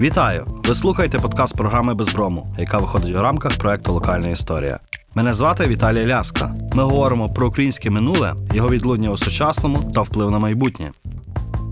Вітаю! Ви слухаєте подкаст програми Безброму, яка виходить у рамках проекту Локальна історія. Мене звати Віталій Ляска. Ми говоримо про українське минуле, його відлуння у сучасному та вплив на майбутнє.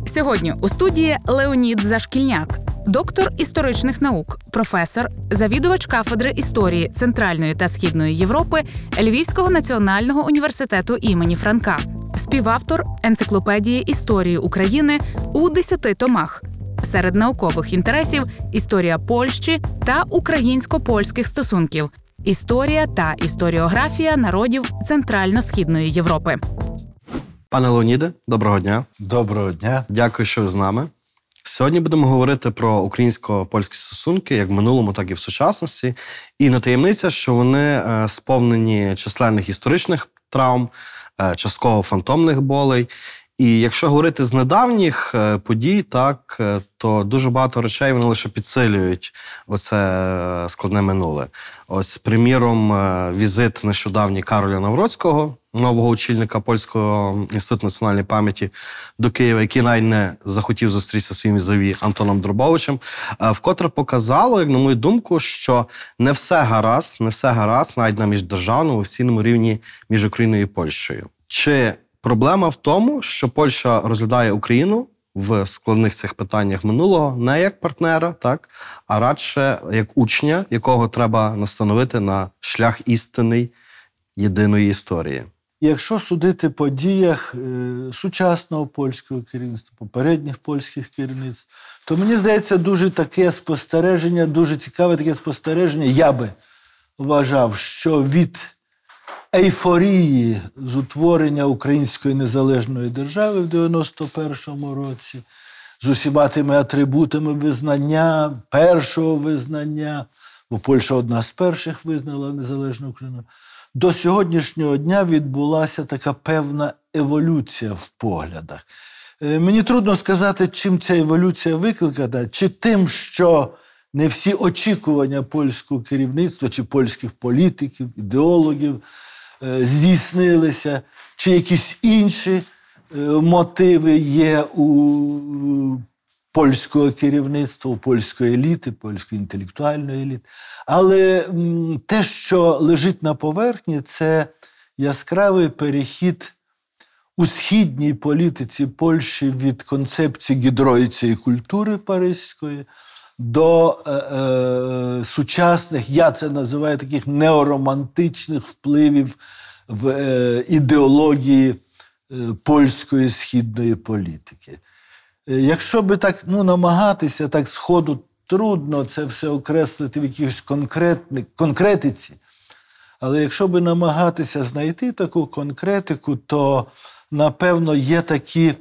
Сьогодні у студії Леонід Зашкільняк, доктор історичних наук, професор, завідувач кафедри історії Центральної та Східної Європи Львівського національного університету імені Франка, співавтор енциклопедії історії України у десяти томах. Серед наукових інтересів історія Польщі та українсько-польських стосунків, історія та історіографія народів Центрально-східної Європи. Пане Леоніде, доброго дня. Доброго дня. Дякую, що ви з нами. Сьогодні будемо говорити про українсько-польські стосунки як в минулому, так і в сучасності. І не таємниця, що вони е, сповнені численних історичних травм, е, частково фантомних болей. І якщо говорити з недавніх е, подій, так е, то дуже багато речей вони лише підсилюють оце е, складне минуле. Ось, приміром, візит нещодавній Кароля Навроцького, нового очільника польського інституту національної пам'яті до Києва, який навіть не захотів зустрітися своїм візаві Антоном Дробовичем, вкотре показало, як на мою думку, що не все гаразд, не все гаразд, навіть на міждержавному офіційному рівні між Україною і Польщею. Чи Проблема в тому, що Польща розглядає Україну в складних цих питаннях минулого не як партнера, так а радше як учня, якого треба настановити на шлях істинний єдиної історії. Якщо судити по діях е, сучасного польського керівництва, попередніх польських керівництв, то мені здається, дуже таке спостереження, дуже цікаве таке спостереження. Я би вважав, що від ейфорії з утворення Української незалежної держави в 91-му році, з усіма тими атрибутами визнання, першого визнання, бо Польща одна з перших визнала незалежну Україну. До сьогоднішнього дня відбулася така певна еволюція в поглядах. Е, Мені трудно сказати, чим ця еволюція викликана, чи тим, що не всі очікування польського керівництва, чи польських політиків, ідеологів здійснилися, чи якісь інші е, мотиви є у польського керівництва, у польської еліти, польської інтелектуальної еліти. Але те, що лежить на поверхні, це яскравий перехід у східній політиці Польщі від концепції гідроїції культури паризької до е, е, сучасних, я це називаю таких неоромантичних впливів в е, ідеології е, польської східної політики. Е, Якщо би так ну, намагатися так сходу трудно це все окреслити в якихось конкретиці. Але якщо би намагатися знайти таку конкретику, то напевно є такі,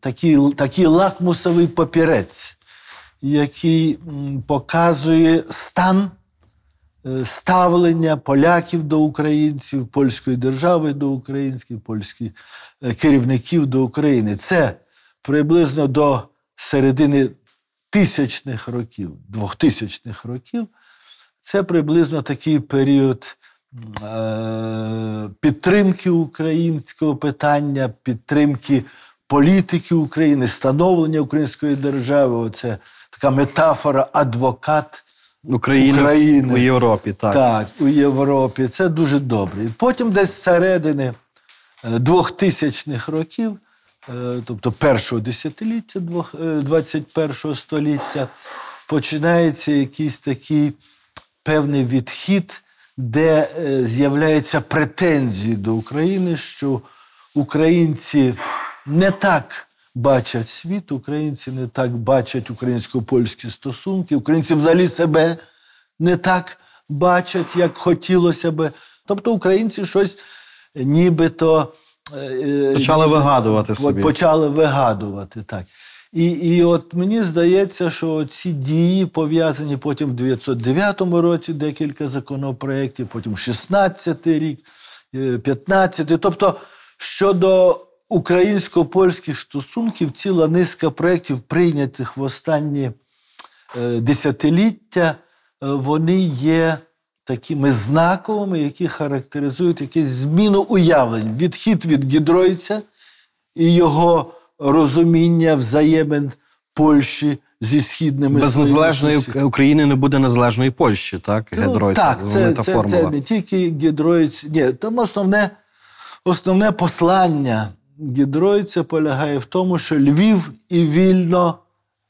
такі, такий лакмусовий папірець, який показує стан е, ставлення поляків до українців, польської держави до українських, польських е, керівників до України. Це приблизно до середини тисячних років, двохтисячних років. Це приблизно такий період е, підтримки українського питання, підтримки політики України, становлення української держави. Оце така метафора адвокат України, України. у Європі, так. Так, у Європі. Це дуже добре. І Потім десь з середини е, 2000-х років, е, тобто першого десятиліття двох- е, 21 століття, починається якийсь такий певний відхід, де е, з'являються претензії до України, що українці не так бачать світ, українці не так бачать українсько-польські стосунки, українці взагалі себе не так бачать, як хотілося би. Тобто українці щось нібито е, е, Почали вигадувати собі. Почали вигадувати, так. І, і от мені здається, що ці дії пов'язані потім в 909 році декілька законопроєктів, потім 16-й рік, е, 15-й. Тобто щодо українсько-польських стосунків ціла низка проєктів, прийнятих в останні е, десятиліття, е, вони є такими знаковими, які характеризують якусь зміну уявлень, відхід від гідройця і його розуміння взаємин Польщі зі східними Без незалежної. України не буде незалежної Польщі, так? Ну, так, це, та це, це не тільки гідроїць. Ні, там основне, основне послання гідройця полягає в тому, що Львів і вільно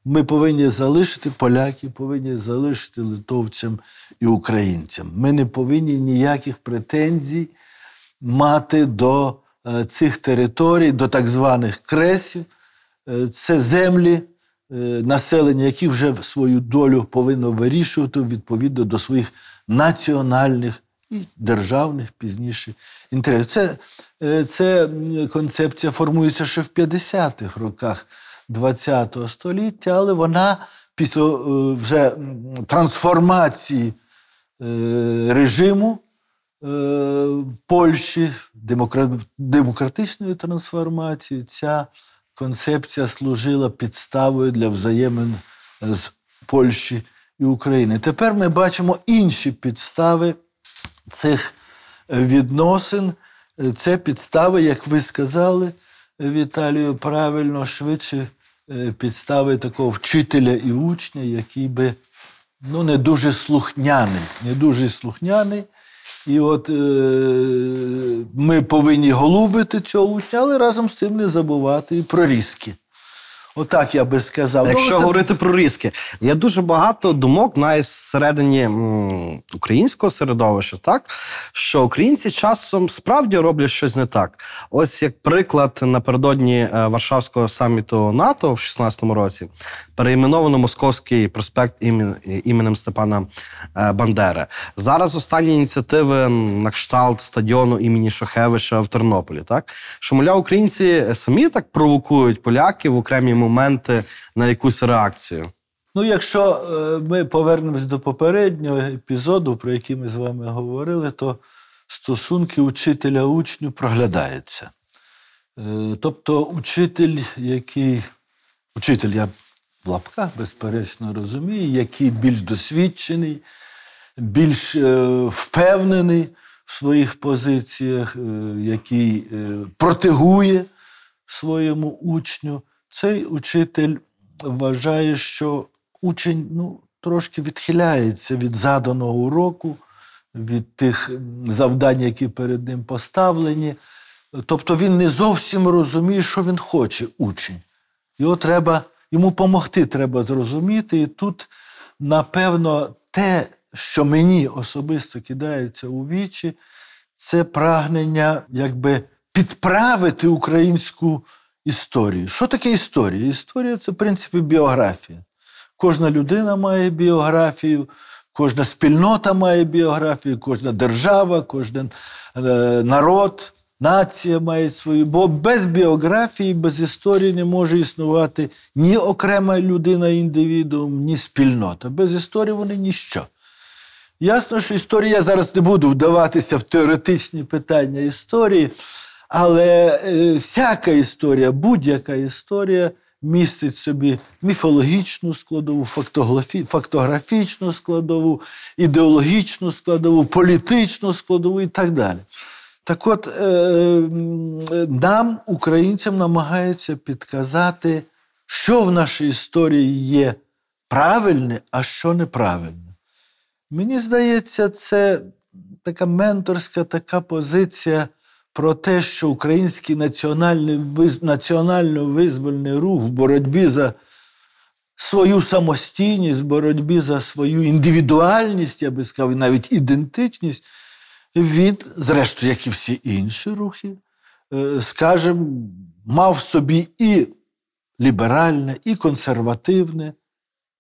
ми повинні залишити, поляки повинні залишити литовцям і українцям. Ми не повинні ніяких претензій мати до е, цих територій, до так званих кресів. Е, Це землі е, населення, які вже свою долю повинно вирішувати відповідно до своїх національних і державних пізніше інтересів. Це, це концепція формується ще в 50-х роках ХХ століття, але вона після е, вже трансформації е, режиму е, Польщі, демокра- демократичної трансформації, ця концепція служила підставою для взаємин з Польщі і України. Тепер ми бачимо інші підстави цих е, відносин. Це підстави, як ви сказали, Віталію, правильно, швидше е, підстави такого вчителя і учня, який би ну, не дуже слухняний, не дуже слухняний. І от е, ми повинні голубити цього учня, але разом з тим не забувати і про різки. Отак я би сказав. Ну, Якщо це- говорити про різки, є дуже багато думок навіть всередині м, українського середовища, так що українці часом справді роблять щось не так. Ось як приклад напередодні е, Варшавського саміту НАТО в 16-му році переіменовано Московський проспект імен, іменем Степана е, Бандери. Зараз останні ініціативи на кшталт стадіону імені Шохевича в Тернополі. Так що мовляв, українці самі так провокують поляків в окремі моменти на якусь реакцію. Ну, якщо е, ми повернемось до попереднього епізоду, про який ми з вами говорили, то стосунки учителя учню проглядаються. Е, Тобто, учитель, який учитель, я в лапках безперечно розумію, який більш досвідчений, більш е, впевнений в своїх позиціях, який протигує своєму учню, цей учитель вважає, що учень ну, трошки відхиляється від заданого уроку, від тих завдань, які перед ним поставлені. Тобто він не зовсім розуміє, що він хоче, учень. Його треба, йому допомогти треба зрозуміти. І тут, напевно, те, що мені особисто кидається у вічі, це прагнення якби підправити українську історію. Що таке історія? Історія це, в принципі, біографія. Кожна людина має біографію, кожна спільнота має біографію, кожна держава, кожен е, народ, нація має свою. Бо без біографії, без історії не може існувати ні окрема людина, індивідуум, ні спільнота. Без історії вони ніщо. Ясно, що історія я зараз не буду вдаватися в теоретичні питання історії, але е, всяка історія, будь-яка історія містить собі міфологічну складову, фактографічну складову, ідеологічну складову, політичну складову і так далі. Так от, е, нам, українцям, намагаються підказати, що в нашій історії є правильне, а що неправильне. Мені здається, це така менторська така позиція про те, що український національний національно-визвольний рух в боротьбі за свою самостійність, в боротьбі за свою індивідуальність, я би сказав, і навіть ідентичність, він, зрештою, як і всі інші рухи, е, скажімо, мав в собі і ліберальне, і консервативне,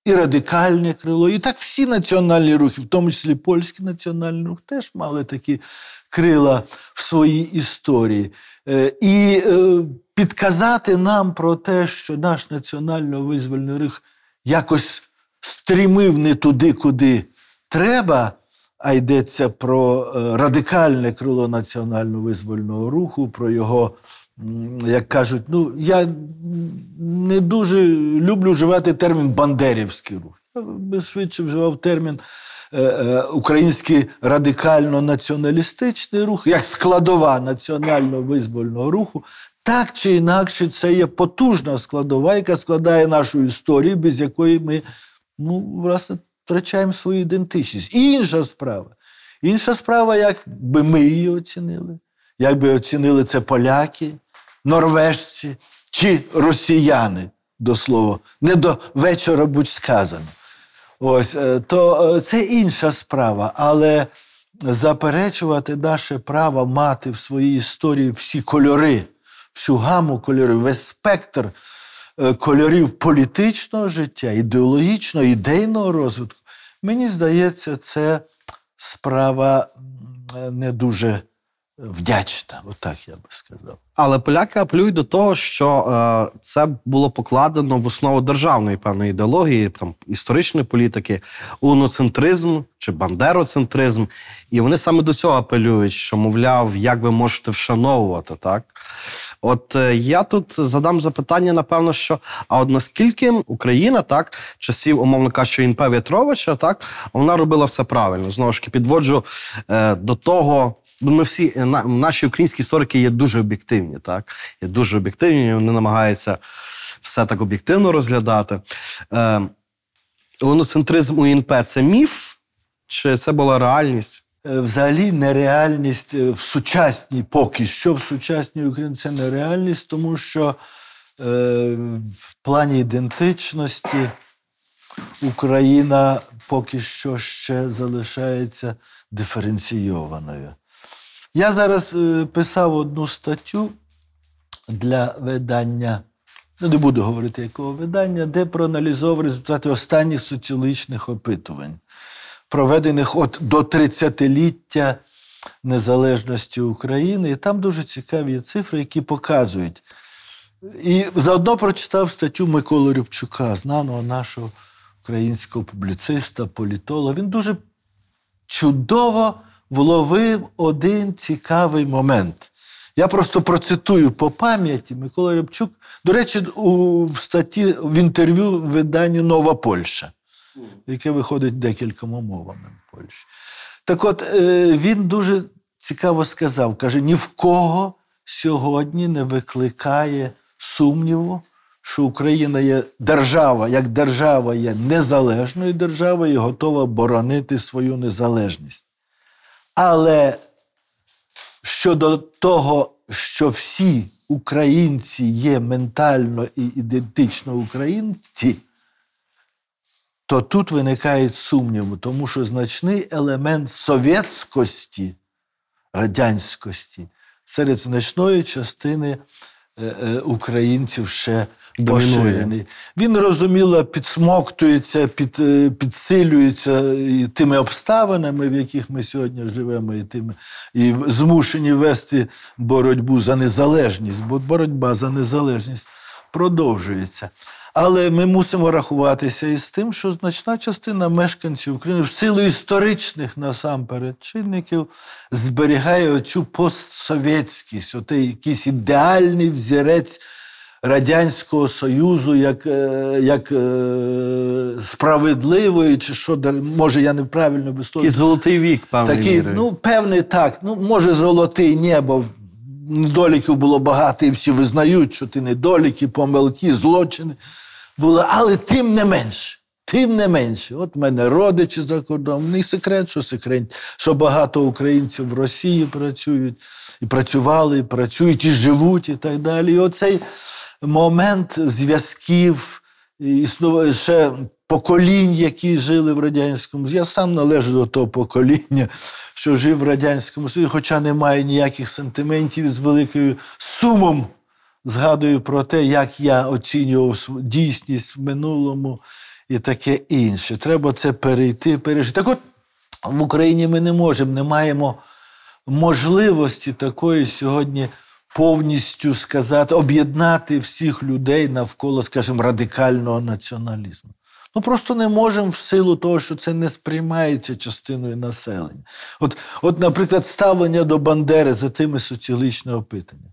і радикальне крило. І так всі національні рухи, в тому числі польський національний рух, теж мали такі крила в своїй історії. Е, І е, підказати нам про те, що наш національно-визвольний рух якось стрімив не туди, куди треба, а йдеться про е, радикальне крило національно-визвольного руху, про його, як кажуть, ну я не дуже люблю вживати термін бандерівський рух. Я би швидше вживав термін е, е, український радикально-націоналістичний рух, як складова національно-визвольного руху. Так чи інакше, це є потужна складова, яка складає нашу історію, без якої ми ну, власне, втрачаємо свою ідентичність. І інша справа. Інша справа, як би ми її оцінили, як би оцінили це поляки, норвежці чи росіяни, до слова, не до вечора будь сказано. Ось, е, то е, це інша справа, але заперечувати наше право мати в своїй історії всі кольори, всю гаму кольорів, весь спектр е, кольорів політичного життя, ідеологічного, ідейного розвитку, мені здається, це справа не дуже вдячна, отак я би сказав. Але поляки апелюють до того, що е, це було покладено в основу державної певної ідеології, там історичної політики, уноцентризм чи бандероцентризм. І вони саме до цього апелюють, що, мовляв, як ви можете вшановувати, так? От е, я тут задам запитання, напевно, що а от наскільки Україна, так, часів, умовно кажучи, ІНП В'ятровича, так, вона робила все правильно. Знову ж таки, підводжу е, до того. Ми всі е, наші українські історики є дуже об'єктивні, так є дуже об'єктивні. Вони намагаються все так об'єктивно розглядати. Е, Гоноцентризм УНП це міф, чи це була реальність? Е, Взагалі нереальність е, в сучасній, поки що в сучасній Україні це нереальність, тому що е, в плані ідентичності Україна поки що ще залишається диференційованою. Я зараз е, писав одну статтю для видання, ну не буду говорити якого видання, де проаналізовував результати останніх соціологічних опитувань, проведених от до 30-ліття незалежності України. І там дуже цікаві цифри, які показують. І заодно прочитав статтю Миколи Рябчука, знаного нашого українського публіциста, політолога. Він дуже чудово вловив один цікавий момент. Я просто процитую по пам'яті Микола Рябчук. До речі, у в статті в інтерв'ю в виданню Нова Польща, яке виходить декількома мовами Польщі. Так от е, він дуже цікаво сказав: каже: ні в кого сьогодні не викликає сумніву, що Україна є держава, як держава є незалежною державою і готова боронити свою незалежність. Але щодо того, що всі українці є ментально і ідентично українці, то тут виникають сумніви, тому що значний елемент совєтськості, радянськості серед значної частини е, е, українців ще. Поширений. Він розуміло підсмоктується, під, е, підсилюється і тими обставинами, в яких ми сьогодні живемо, і тими і змушені вести боротьбу за незалежність, бо боротьба за незалежність продовжується. Але ми мусимо рахуватися із тим, що значна частина мешканців України в силу історичних насамперед чинників зберігає оцю постсовєтськість, отей якийсь ідеальний взірець Радянського Союзу як, е, як е, справедливої, чи що, може, я неправильно Такий висловлюю. золотий вік. Такий, ну, певний так. Ну, може, золотий небо. Недоліків було багато, і всі визнають, що ти недоліки, помилки, злочини були, але тим не менше. Тим не менше, от в мене родичі за кордоном, не секрет, що секрет, що багато українців в Росії працюють, і працювали, і працюють, і живуть, і так далі. І оцей момент зв'язків, і існуває ще поколінь, які жили в Радянському Я сам належу до того покоління, що жив в Радянському Союзі, хоча не маю ніяких сентиментів і з великою сумом. Згадую про те, як я оцінював дійсність в минулому і таке інше. Треба це перейти, пережити. Так от в Україні ми не можемо, не маємо можливості такої сьогодні повністю сказати, об'єднати всіх людей навколо, скажімо, радикального націоналізму. Ну просто не можемо в силу того, що це не сприймається частиною населення. От, от наприклад, ставлення до Бандери за тими соціологічними опитаннями.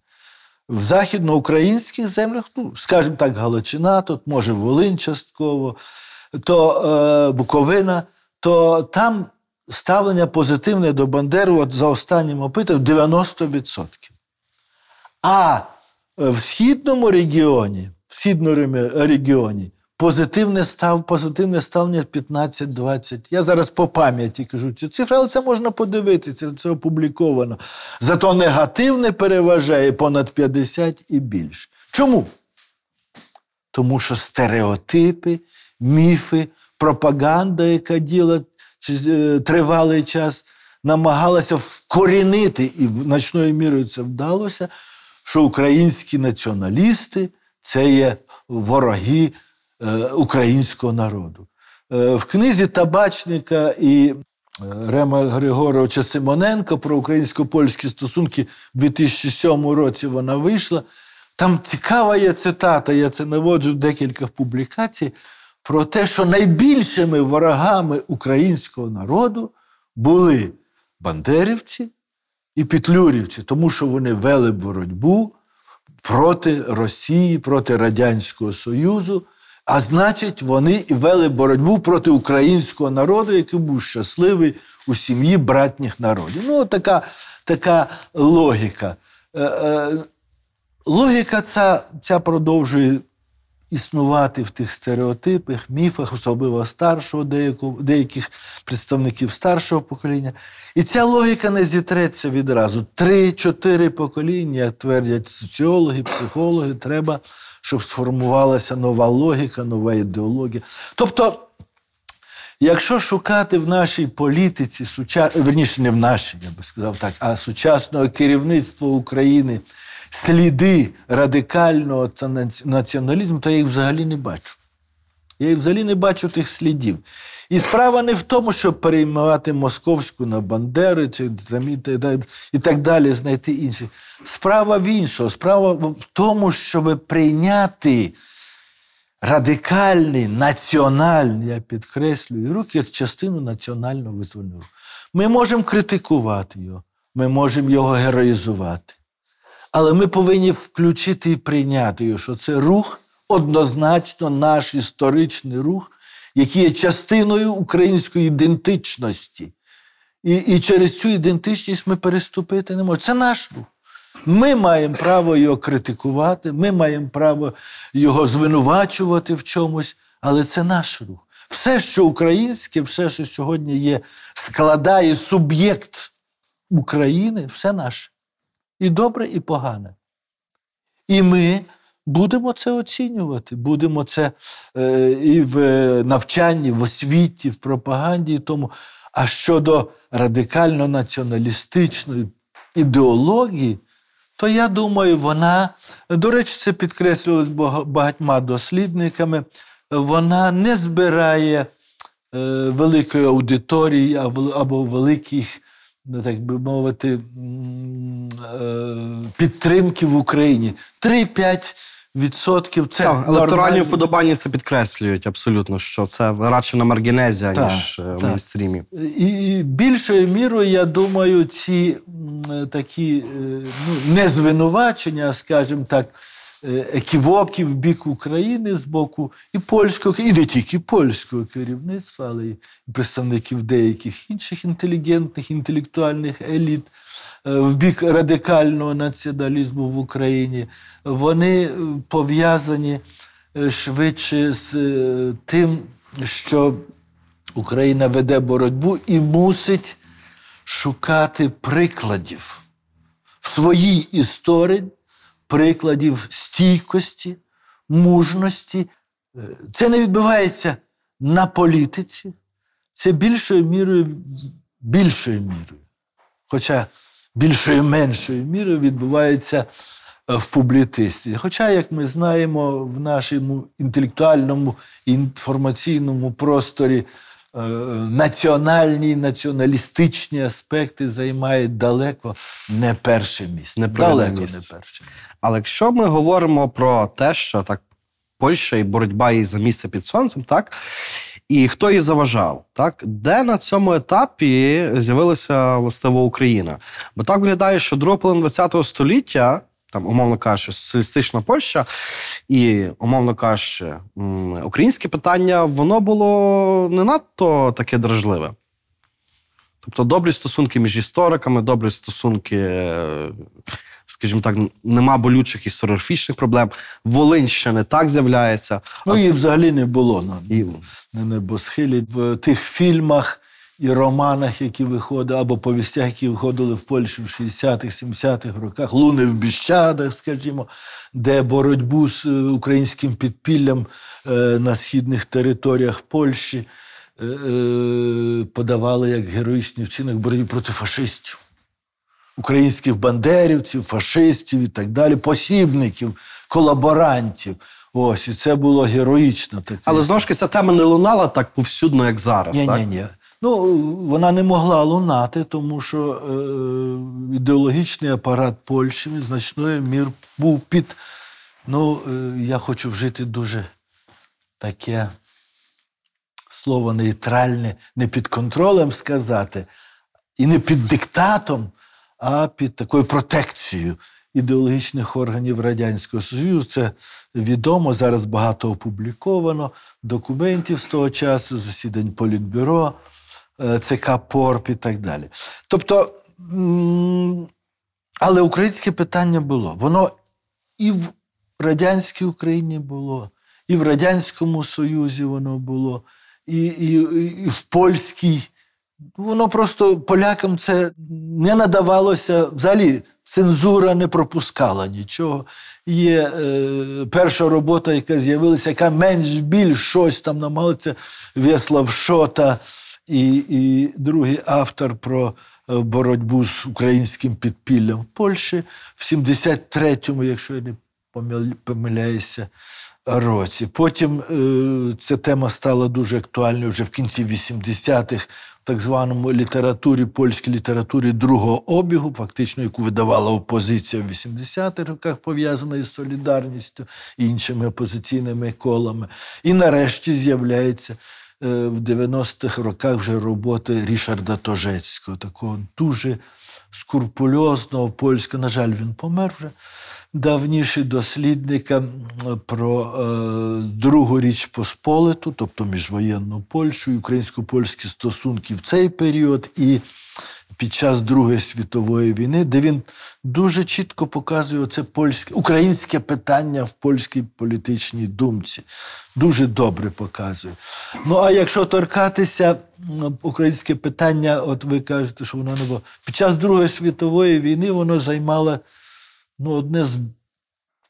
В західноукраїнських землях, ну, скажімо так, Галичина, тут може Волинь частково, то е, Буковина, то там ставлення позитивне до Бандери от за останнім опитанням 90%. А в східному регіоні, в східному регіоні позитивне став, позитивне ставлення 15-20. Я зараз по пам'яті кажу цю цифру, але це можна подивитися, це опубліковано. Зато негативне переважає понад 50 і більше. Чому? Тому що стереотипи, міфи, пропаганда, яка діла е, тривалий час, намагалася вкорінити, і значною мірою це вдалося, що українські націоналісти це є вороги е, українського народу. Е, в книзі табачника і Рема Григоровича Симоненка про українсько-польські стосунки в 2007 році вона вийшла. Там цікава є цитата, я це наводжу в декілька публікацій, про те, що найбільшими ворогами українського народу були бандерівці і петлюрівці, тому що вони вели боротьбу проти Росії, проти Радянського Союзу. А значить, вони і вели боротьбу проти українського народу, який був щасливий у сім'ї братніх народів. Ну, така така логіка. Е, е, Логіка ця, ця продовжує існувати в тих стереотипах, міфах, особливо старшого, деякого, деяких представників старшого покоління. І ця логіка не зітреться відразу. Три-чотири покоління, як твердять соціологи, психологи, треба, щоб сформувалася нова логіка, нова ідеологія. Тобто. Якщо шукати в нашій політиці, суча... верніше, не в нашій, я би сказав так, а сучасного керівництва України сліди радикального націоналізму, то я їх взагалі не бачу. Я їх взагалі не бачу тих слідів. І справа не в тому, щоб переймати московську на Бандери чи і так далі, знайти інших. Справа в іншому. Справа в тому, щоб прийняти радикальний, національний, я підкреслюю, рух як частину національного визвольного. Ми можемо критикувати його, ми можемо його героїзувати. Але ми повинні включити і прийняти його, що це рух, однозначно наш історичний рух, який є частиною української ідентичності. І і через цю ідентичність ми переступити не можемо. Це наш рух. Ми маємо право його критикувати, ми маємо право його звинувачувати в чомусь, але це наш рух. Все, що українське, все, що сьогодні є, складає суб'єкт України, все наше і добре, і погане. І ми будемо це оцінювати, будемо це е, і в навчанні, в освіті, в пропаганді. і тому. А щодо радикально-націоналістичної ідеології, то я думаю, вона, до речі, це підкреслювалось багатьма дослідниками, вона не збирає е, великої аудиторії або великих так би мовити, е, підтримки в Україні. 3-5 відсотків це так, електоральні вподобання це підкреслюють абсолютно, що це радше на маргінезі, так, ніж так. в мейнстрімі. І більшою мірою, я думаю, ці такі ну, не звинувачення, скажімо так. Е, еківоків в бік України з боку і польського, і не тільки польського керівництва, але й представників деяких інших інтелігентних, інтелектуальних еліт е, в бік радикального націоналізму в Україні. Вони е, пов'язані швидше з тим, що Україна веде боротьбу і мусить шукати прикладів в своїй історії прикладів стійкості, мужності. Е, це не відбувається на політиці, це більшою мірою, більшою мірою, хоча більшою меншою мірою відбувається е, в публітисті. Хоча, як ми знаємо, в нашому інтелектуальному інформаційному просторі Е, національні націоналістичні аспекти займають далеко не перше місце. Не далеко місце. не перше місце. Але якщо ми говоримо про те, що так Польща і боротьба її за місце під сонцем, так. І хто її заважав, так де на цьому етапі з'явилася властиво Україна? Бо так виглядає, що друга половина ХХ століття там, умовно кажучи, соціалістична Польща і, умовно кажучи, українське питання, воно було не надто таке дражливе. Тобто добрі стосунки між істориками, добрі стосунки, скажімо так, нема болючих історіографічних проблем. Волинь ще не так з'являється. Ну, її взагалі не було на, і... на небосхилі. В тих фільмах і романах, які виходили, або повістях, які виходили в Польщі в 60-х, 70-х роках, Луни в Біщадах, скажімо, де боротьбу з е, українським підпіллям е, на східних територіях Польщі е, подавали як героїчний вчинок боротьби проти фашистів. Українських бандерівців, фашистів і так далі, посібників, колаборантів. Ось, і це було героїчно. Таке. Але знову ж таки, ця тема не лунала так повсюдно, як зараз. Ні, так? ні, ні. Ну, вона не могла лунати, тому що е, ідеологічний апарат Польщі значною мір був під. Ну, е, я хочу вжити дуже таке слово нейтральне, не під контролем сказати, і не під диктатом, а під такою протекцією ідеологічних органів Радянського Союзу. Це відомо, зараз багато опубліковано, документів з того часу, засідань Політбюро. Е, ЦК Порп і так далі. Тобто, але українське питання було. Воно і в радянській Україні було, і в Радянському Союзі воно було, і, і, і в польській. Воно просто полякам це не надавалося. Взагалі цензура не пропускала нічого. Є е, перша робота, яка з'явилася, яка менш більш щось там намагалася Веслав Шота і і другий автор про е, боротьбу з українським підпіллям в Польщі в 73-му, якщо я не помиляюся, році. Потім е, ця тема стала дуже актуальною вже в кінці 80-х. Так званому літературі, польській літературі другого обігу, фактично, яку видавала опозиція в 80-х роках, пов'язана із солідарністю і іншими опозиційними колами. І нарешті з'являється Е, в 90-х роках вже роботи Рішарда Тожецького, такого дуже скурпульозного польського. На жаль, він помер вже. Давніший дослідника про е, Другу річ Посполиту, тобто міжвоєнну Польщу, і українсько-польські стосунки в цей період, і під час Другої світової війни, де він дуже чітко показує це польське українське питання в польській політичній думці. Дуже добре показує. Ну а якщо торкатися українське питання, от ви кажете, що воно не було під час Другої світової війни воно займало ну, одне з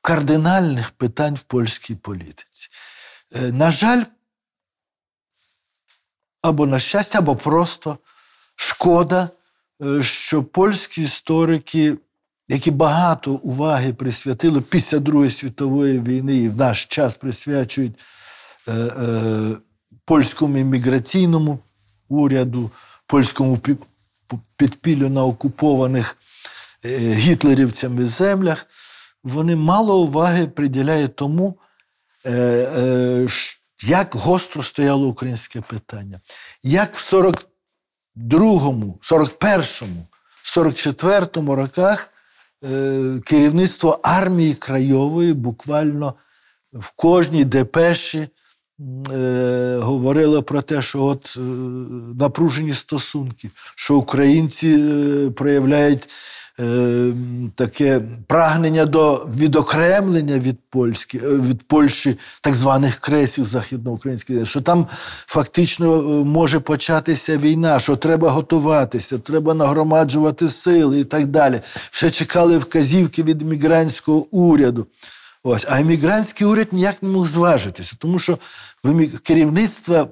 кардинальних питань в польській політиці. Е, на жаль, або на щастя, або просто шкода. Е, що польські історики, які багато уваги присвятили після Другої світової війни і в наш час присвячують е, польському імміграційному уряду, польському підпіллю на окупованих гітлерівцями землях, вони мало уваги приділяють тому, е, е, як гостро стояло українське питання. Як в 40 другому, 41-му, 44-му роках е, керівництво армії Крайової буквально в кожній депеші е, говорило про те, що от е, напружені стосунки, що українці проявляють Е, таке прагнення до відокремлення від Польськи, е, від Польщі так званих кресів західноукраїнських, що там фактично е, може початися війна, що треба готуватися, треба нагромаджувати сили і так далі. Ще чекали вказівки від мігрантського уряду. Ось, а емігрантський уряд ніяк не мог зважитися, тому що керівництво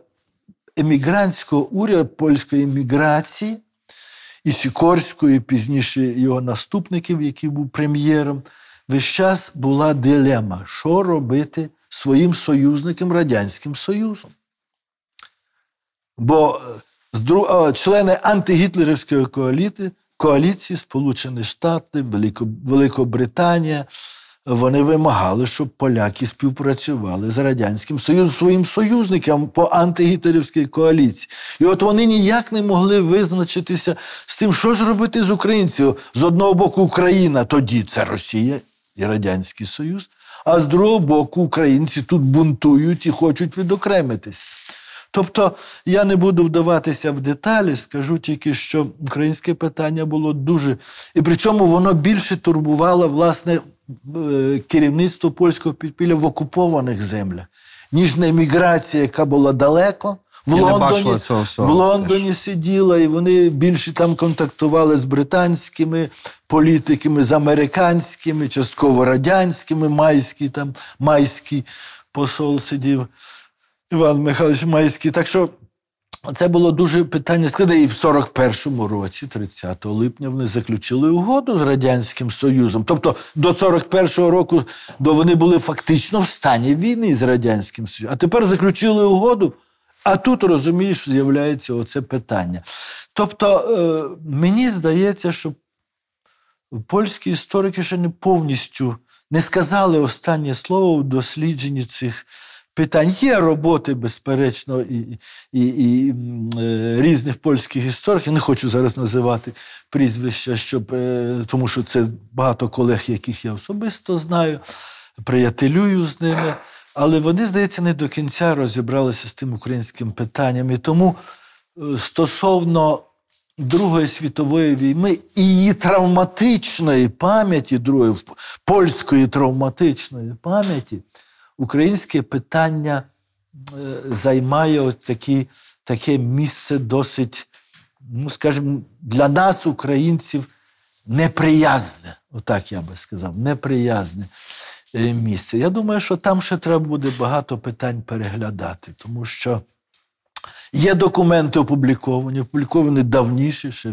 емігрантського уряду польської еміграції і Сікорського, і пізніше його наступників, який був прем'єром, весь час була дилема, що робити своїм союзникам Радянським Союзом. Бо е, члени антигітлерівської коаліції, коаліції Сполучені Штати, Великобританія, вони вимагали, щоб поляки співпрацювали з Радянським Союзом своїм союзникам по антигітлерівській коаліції. І от вони ніяк не могли визначитися з тим, що ж робити з українців. З одного боку, Україна тоді це Росія, і Радянський Союз, а з другого боку, українці тут бунтують і хочуть відокремитись. Тобто я не буду вдаватися в деталі, скажу тільки, що українське питання було дуже. І причому воно більше турбувало власне керівництво польського підпілля в окупованих землях, ніж на еміграція, яка була далеко. В не Лондоні, цього всього в Лондоні сиділа, і вони більше там контактували з британськими політиками, з американськими, частково радянськими, майський там майський посол сидів. Іван Михайлович Майський. Так що це було дуже питання складне. І в 41-му році, 30 липня, вони заключили угоду з Радянським Союзом. Тобто до 41-го року до вони були фактично в стані війни з Радянським Союзом. А тепер заключили угоду. А тут, розумієш, з'являється оце питання. Тобто, е, мені здається, що польські історики ще не повністю не сказали останнє слово в дослідженні цих питань. Є роботи, безперечно, і, і, і е, різних польських істориків. Не хочу зараз називати прізвища, щоб, е, тому що це багато колег, яких я особисто знаю, приятелюю з ними. Але вони, здається, не до кінця розібралися з тим українським питанням. І тому е, стосовно Другої світової війни і її травматичної пам'яті, другої польської травматичної пам'яті, українське питання е, займає такі, таке місце досить, ну, скажімо, для нас, українців, неприязне. Отак я би сказав, неприязне е, місце. Я думаю, що там ще треба буде багато питань переглядати, тому що. Є документи опубліковані, опубліковані давніше, ще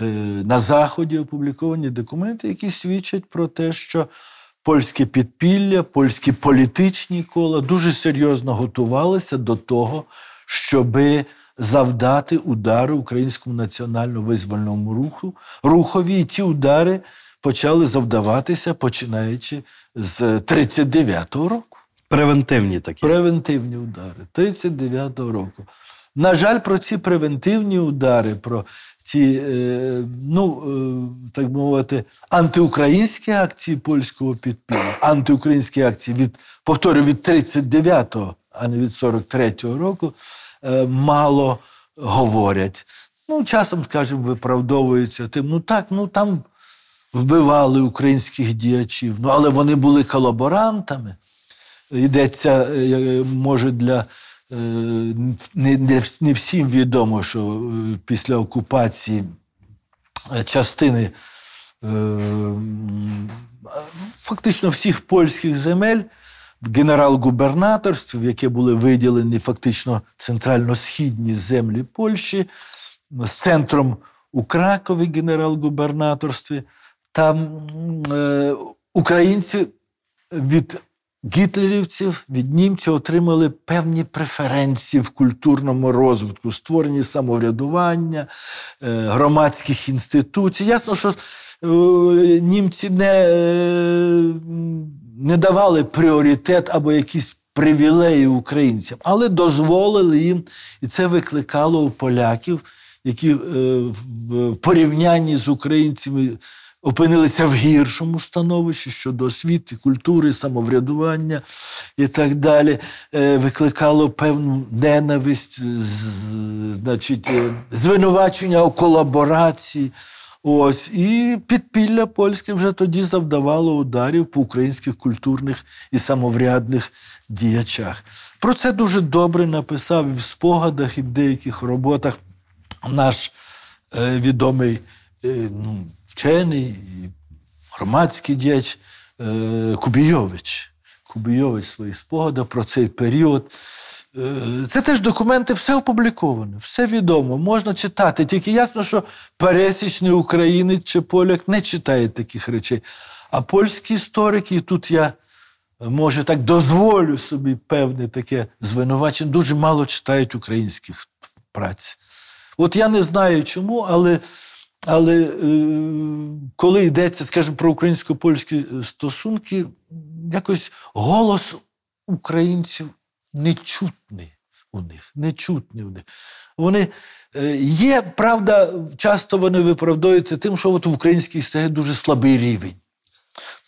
е, на Заході опубліковані документи, які свідчать про те, що польське підпілля, польські політичні кола дуже серйозно готувалися до того, щоби завдати удари українському національно-визвольному руху. Рухові і ці удари почали завдаватися починаючи з 39-го року. Превентивні такі. Превентивні удари 39-го року. На жаль, про ці превентивні удари, про ці, е, ну, е, так би мовити, антиукраїнські акції польського підпілля, антиукраїнські акції від, повторюю, від 39-го, а не від 43-го року, е, мало говорять. Ну, часом, скажімо, виправдовуються тим, ну так, ну там вбивали українських діячів, ну але вони були колаборантами. Йдеться, може, для не, не, не всім відомо, що е, після окупації е, частини е, фактично всіх польських земель генерал-губернаторстві, в яке були виділені фактично центрально-східні землі Польщі, з центром у Кракові генерал-губернаторстві, там е, українці від гітлерівців, від німців отримали певні преференції в культурному розвитку, створені самоврядування, е, громадських інституцій. Ясно, що е, німці не, е, не давали пріоритет або якісь привілеї українцям, але дозволили їм, і це викликало у поляків, які в порівнянні з українцями опинилися в гіршому становищі щодо освіти, культури, самоврядування і так далі, е, викликало певну ненависть, значить, е, звинувачення у колаборації. Ось і підпілля польське вже тоді завдавало ударів по українських культурних і самоврядних діячах. Про це дуже добре написав і в спогадах, і в деяких роботах наш е, відомий ну, вчений, громадський діяч е, Кубійович. Кубійович своїх спогадах про цей період. Е, Це теж документи, все опубліковане, все відомо, можна читати. Тільки ясно, що пересічний українець чи поляк не читає таких речей. А польські історики, і тут я, може, так дозволю собі певне таке звинувачення, дуже мало читають українських праць. От я не знаю чому, але, але е, коли йдеться, скажімо, про українсько-польські стосунки, якось голос українців нечутний у них. Нечутний у них. Вони е, є, правда, часто вони виправдовуються тим, що от в українській історії дуже слабий рівень.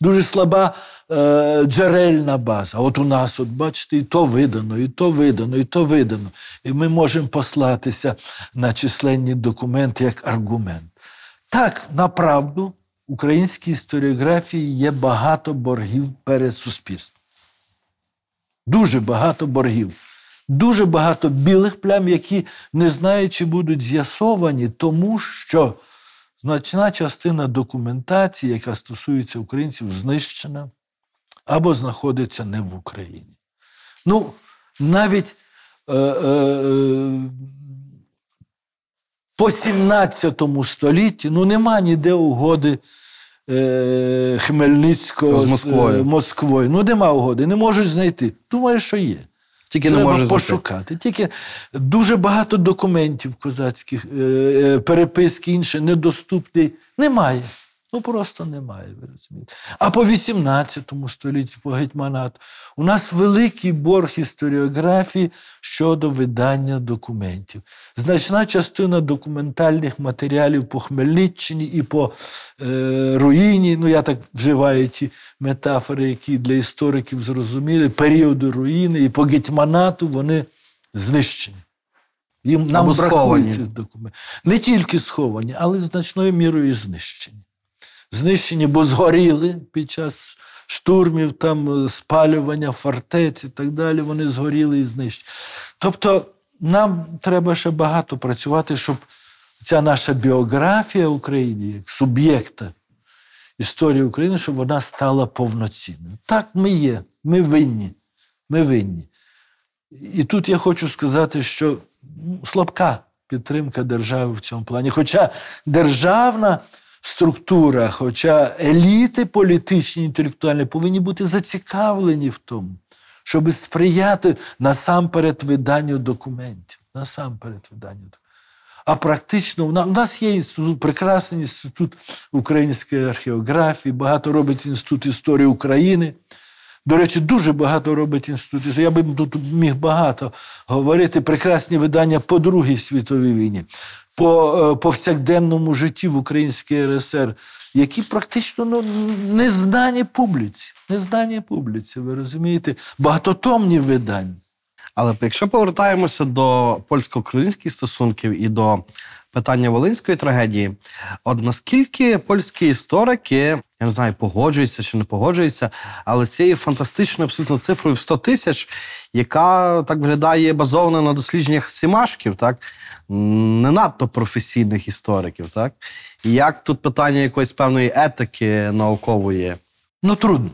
Дуже слаба е, джерельна база. От у нас, от бачите, і то видано, і то видано, і то видано. І ми можемо послатися на численні документи як аргумент. Так, направду, в українській історіографії є багато боргів перед суспільством. Дуже багато боргів. Дуже багато білих плям, які не знаю, чи будуть з'ясовані, тому що значна частина документації, яка стосується українців, знищена або знаходиться не в Україні. Ну, навіть е, е, по 17 столітті ну, нема ніде угоди е, Хмельницького З Москвою. е, Москвою. Ну, нема угоди, не можуть знайти. Думаю, що є. Тільки не Треба пошукати. знайти. Тільки дуже багато документів козацьких, е, е, переписки інше недоступні. Немає. Ну просто немає, ви розумієте. А по 18 столітті, по гетьманату, у нас великий борг історіографії щодо видання документів. Значна частина документальних матеріалів по Хмельниччині і по е, руїні, ну я так вживаю ті метафори, які для істориків зрозуміли, періоду руїни і по гетьманату вони знищені. Їм нам бракує сховані. цих документів. Не тільки сховані, але значною мірою і знищені. Знищені, бо згоріли під час штурмів, там е, спалювання фортець і так далі. Вони згоріли і знищені. Тобто, нам треба ще багато працювати, щоб ця наша біографія України як суб'єкта історії України, щоб вона стала повноцінною. Так ми є, ми винні. Ми винні. І тут я хочу сказати, що ну, слабка підтримка держави в цьому плані. Хоча державна структура, хоча еліти політичні, інтелектуальні повинні бути зацікавлені в тому, щоб сприяти насамперед виданню документів. Насамперед виданню документів. А практично у нас, є інститут, прекрасний інститут української археографії, багато робить інститут історії України. До речі, дуже багато робить інститут. Я би тут міг багато говорити. Прекрасні видання по Другій світовій війні, по е, повсякденному житті в Українській РСР, які практично ну, не знані публіці. Не знані публіці, ви розумієте? Багатотомні видання. Але якщо повертаємося до польсько-українських стосунків і до питання волинської трагедії, от наскільки польські історики, я не знаю, погоджуються чи не погоджуються, але з цією фантастичною абсолютно цифрою в 100 тисяч, яка так виглядає базована на дослідженнях сімашків, так не надто професійних істориків, так і як тут питання якоїсь певної етики наукової. Ну, трудно.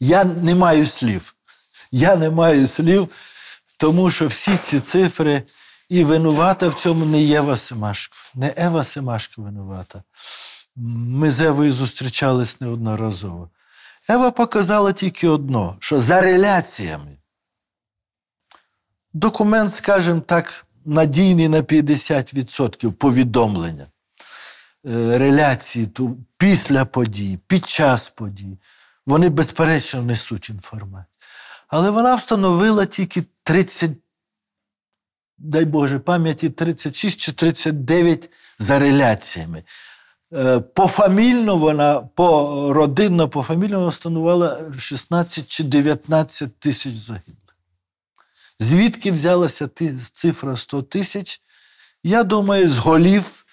Я не маю слів. Я не маю слів, тому що всі ці цифри і винувата в цьому не Єва Семашко. Не Ева Семашко винувата. Ми з Евою зустрічались неодноразово. Ева показала тільки одно, що за реляціями документ, скажімо так, надійний на 50% повідомлення. Е, Реляції ту після подій, під час подій, вони безперечно несуть інформацію. Але вона встановила тільки 30, дай Боже, пам'яті 36 чи 39 за реляціями. Е, Пофамільно вона, по родинно, пофамільно встановила 16 чи 19 тисяч загиблих. Звідки взялася цифра 100 тисяч? Я думаю, з голів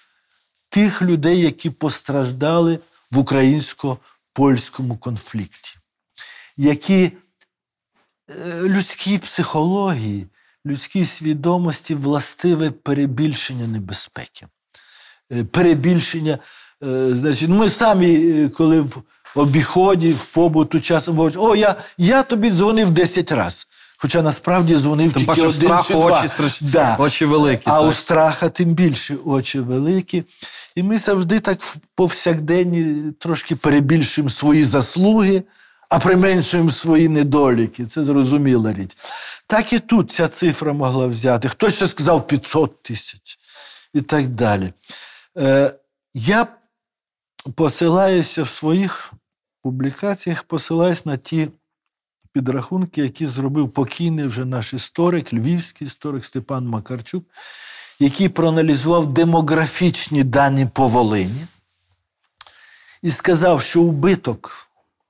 тих людей, які постраждали в українсько-польському конфлікті, які е, людській психології, людській свідомості властиве перебільшення небезпеки. Е, Перебільшення, е, значить, ми самі, коли в обіході, в побуту часом говорять, о, я, я тобі дзвонив 10 разів. Хоча насправді дзвонив тільки один страху чи два. очі страш- Да. очі великі, А у страха тим більше очі великі. І ми завжди так повсякденні трошки перебільшуємо свої заслуги, а применшуємо свої недоліки. Це зрозуміла річ. Так і тут ця цифра могла взяти. Хтось ще сказав 500 тисяч і так далі. Е, я посилаюся в своїх публікаціях, посилаюсь на ті підрахунки, які зробив покійний вже наш історик, львівський історик Степан Макарчук, який проаналізував демографічні дані по Волині і сказав, що убиток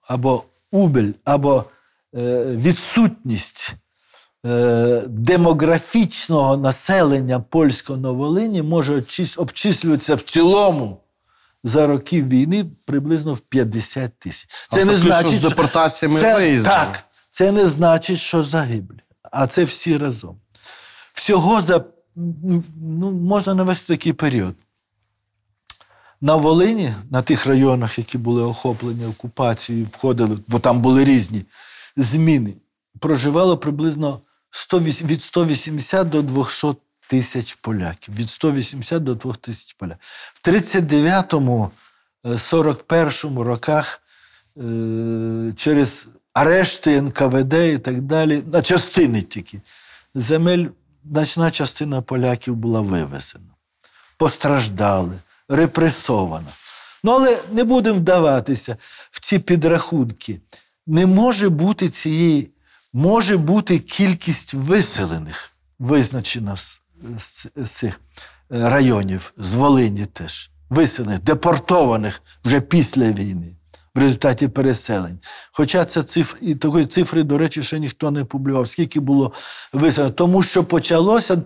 або убель, або е, відсутність е, демографічного населення польського на Волині може обчислюватися в цілому за років війни приблизно в 50 тисяч. А це включно з депортаціями це. Так, це не значить, що загиблі, а це всі разом. Всього за ну, можна навести такий період. На Волині, на тих районах, які були охоплені окупацією, входили, бо там були різні зміни, проживало приблизно 100, від 180 до 200 тисяч поляків. Від 180 до 200 тисяч поляків. В 39-му, е, 41-му роках е, через арешти НКВД і так далі, на частини тільки, земель, значна частина поляків була вивезена постраждали, репресовано. Ну, але не будемо вдаватися в ці підрахунки. Не може бути цієї, може бути кількість виселених, визначена з, з, з цих е, районів, з Волині теж, виселених, депортованих вже після війни. В результаті переселень. Хоча це цифр, і такої цифри, до речі, ще ніхто не публікував, скільки було виселено. Тому що почалося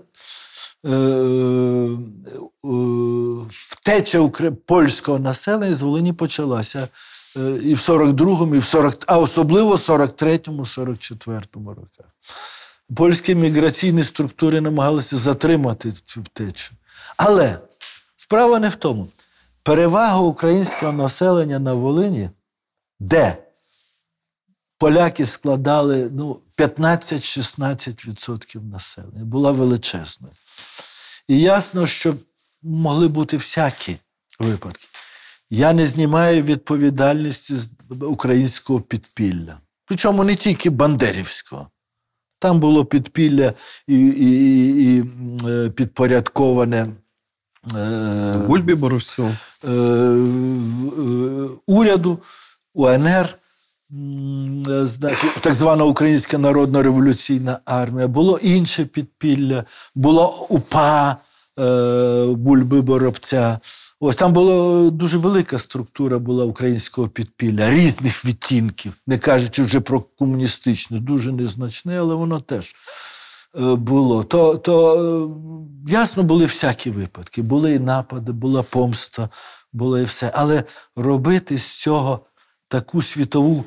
е, е, втеча укр- польського населення з Волині почалася е, і в 42-му, і в 40, а особливо в 43-му, 44-му роках. Польські міграційні структури намагалися затримати цю втечу. Але справа не в тому. Перевага українського населення на Волині, де поляки складали ну, 15-16% населення, була величезною. І ясно, що могли бути всякі випадки. Я не знімаю відповідальності з українського підпілля. Причому не тільки Бандерівського. Там було підпілля і, і, і, е, підпорядковане е, Бульбі Боровцю. е, е, уряду, УНР, е, значить, так звана Українська Народна революційна армія, було інше підпілля, було УПА е, Бульби Боробця. Ось там була дуже велика структура була українського підпілля, різних відтінків, не кажучи вже про комуністичне, дуже незначне, але воно теж е, було. То, то е, ясно, були всякі випадки. Були і напади, була помста, було і все. Але робити з цього таку світову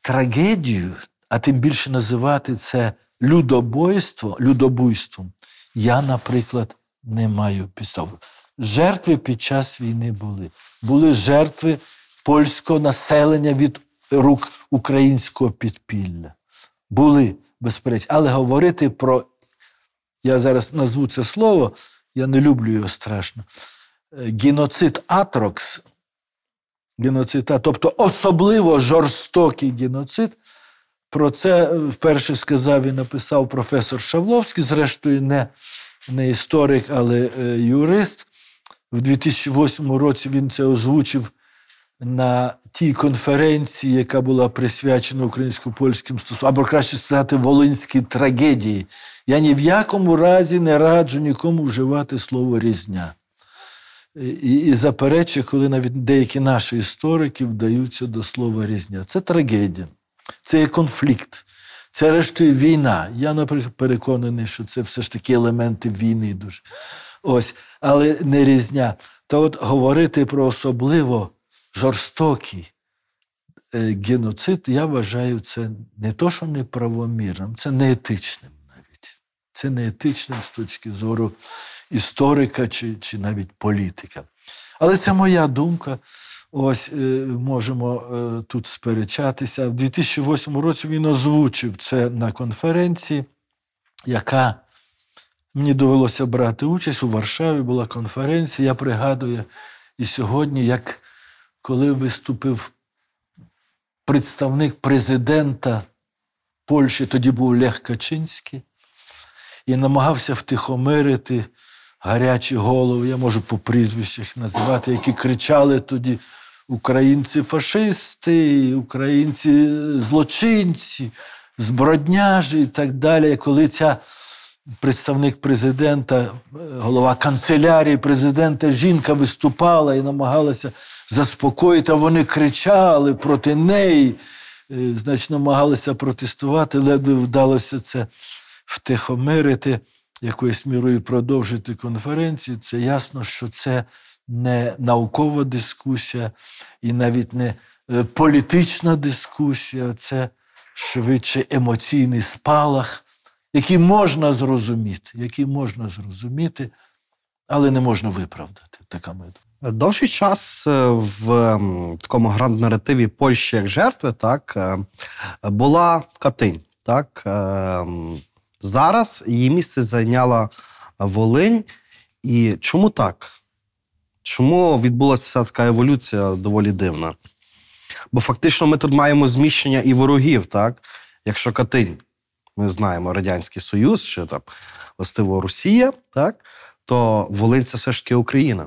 трагедію, а тим більше називати це людобойство, людобуйством, я, наприклад, не маю підстав. Жертви під час війни були. Були жертви польського населення від рук українського підпілля. Були, безперечно. Але говорити про, я зараз назву це слово, я не люблю його страшно. Е, Геноцид Атрокс, геноцид, а- тобто особливо жорстокий геноцид. Про це вперше сказав і написав професор Шавловський, зрештою, не, не історик, але е, юрист. В 2008 році він це озвучив на тій конференції, яка була присвячена українсько-польським стосункам, або краще сказати, волинській трагедії. Я ні в якому разі не раджу нікому вживати слово різня. І, і заперечує, коли навіть деякі наші історики вдаються до слова різня. Це трагедія, це є конфлікт, це рештою війна. Я, наприклад, переконаний, що це все ж таки елементи війни дуже. Ось, але не різня. То от говорити про особливо жорстокий е, геноцид, я вважаю, це не то, що неправомірним, це неетичним навіть. Це неетичним з точки зору історика чи, чи навіть політика. Але це моя думка. Ось е, можемо е, тут сперечатися. В 2008 році він озвучив це на конференції, яка мені довелося брати участь у Варшаві. Була конференція. Я пригадую і сьогодні, як коли виступив представник президента Польщі, тоді був Лех Качинський, і намагався втихомирити гарячі голови, я можу по прізвищах називати, які кричали тоді українці фашисти, українці злочинці, збродняжі і так далі. Коли ця представник президента, е, голова канцелярії президента, жінка виступала і намагалася заспокоїти. а Вони кричали проти неї, е, значить, намагалися протестувати, ледве вдалося це втихомирити, якоюсь мірою продовжити конференцію. Це ясно, що це не наукова дискусія і навіть не е, політична дискусія, це швидше емоційний спалах, який можна зрозуміти, який можна зрозуміти, але не можна виправдати. Така мета. Довший час е, в такому гранд-наративі Польщі як жертви, так, е, була Катинь. Так. Зараз її місце зайняла Волинь. І чому так? Чому відбулася така еволюція доволі дивна? Бо фактично ми тут маємо зміщення і ворогів, так? Якщо Катинь, ми знаємо Радянський Союз чи там властиво Росія, так? то Волинь це все ж таки Україна.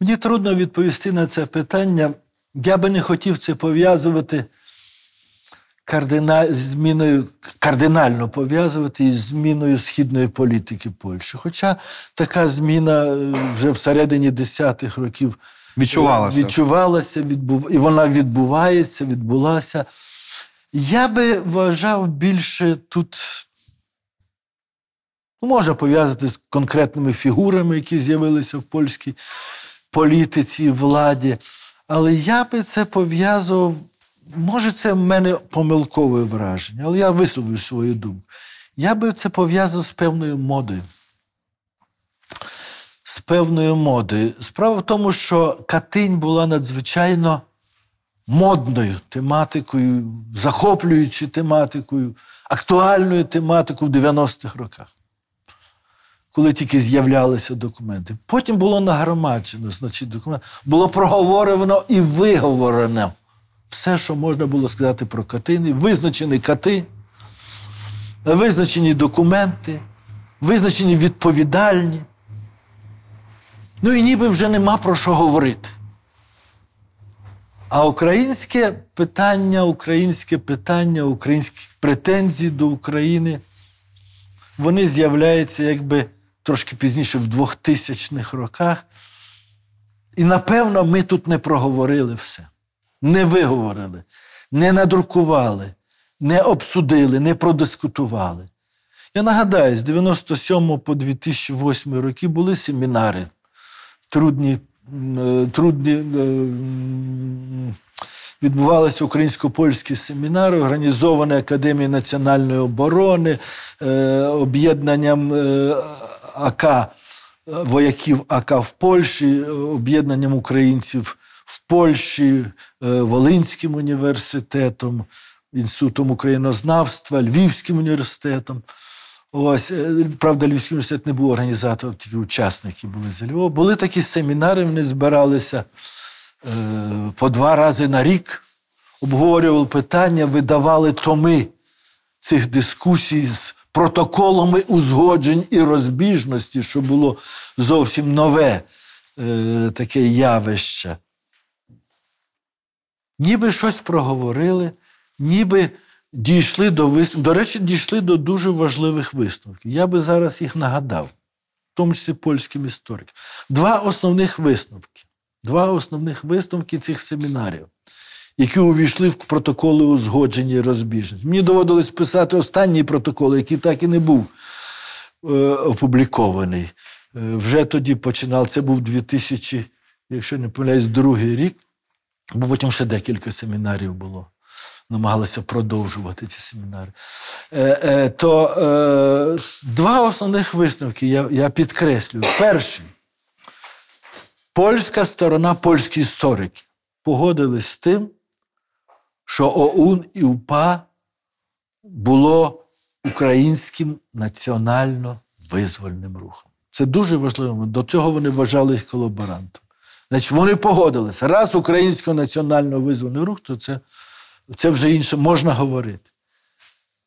Мені трудно відповісти на це питання. Я би не хотів це пов'язувати кардина... зміною, кардинально пов'язувати із зміною східної політики Польщі. Хоча така зміна е, вже всередині десятих років Відчувалася. відчувалася відбув... і вона відбувається, відбулася. Я би вважав більше тут. ну, Можна пов'язати з конкретними фігурами, які з'явилися в польській політиці і владі. Але я би це пов'язував. Може, це в мене помилкове враження, але я висловлю свою думку. Я би це пов'язав з певною модою. З певною модою. Справа в тому, що Катинь була надзвичайно модною тематикою, захоплюючою тематикою, актуальною тематикою в 90-х роках коли тільки з'являлися документи. Потім було нагромаджено, значить, документ. Було проговорено і виговорено все, що можна було сказати про катини, визначені кати, визначені документи, визначені відповідальні. Ну і ніби вже нема про що говорити. А українське питання, українське питання, українські претензії до України, вони з'являються якби трошки пізніше, в 2000-х роках. І напевно ми тут не проговорили все, не виговорили, не надрукували, не обсудили, не продискутували. Я нагадаю, з 97 по 2008 роки були семінари, трудні, е, трудні е, відбувалися українсько-польські семінари, організовані Академією національної оборони, е, об'єднанням АК вояків АК в Польщі, об'єднанням українців Польщі, е, Волинським університетом, Інститутом українознавства, Львівським університетом. Ось, е, правда, Львівський університет не був організатором, тільки учасники були з Львова. Були такі семінари, вони збиралися е, по два рази на рік, обговорювали питання, видавали томи цих дискусій з протоколами узгоджень і розбіжності, що було зовсім нове е, таке явище. Ніби щось проговорили, ніби дійшли до висновків. До речі, дійшли до дуже важливих висновків. Я би зараз їх нагадав, в тому числі польським історикам. Два основних висновки. Два основних висновки цих семінарів, які увійшли в протоколи узгодження і розбіжності. Мені доводилось писати останній протокол, який так і не був е, опублікований. Е, вже тоді починав. Це був 2000, якщо не помиляюсь, другий рік, бо потім ще декілька семінарів було. Намагалися продовжувати ці семінари. Е, е, то е, два основних висновки я, підкреслюю. Перший. Польська сторона, польські історики погодились з тим, що ОУН і УПА було українським національно-визвольним рухом. Це дуже важливо. До цього вони вважали їх колаборантом. Значить, вони погодилися. Раз український національно-визвольний рух, то це, це вже інше можна говорити.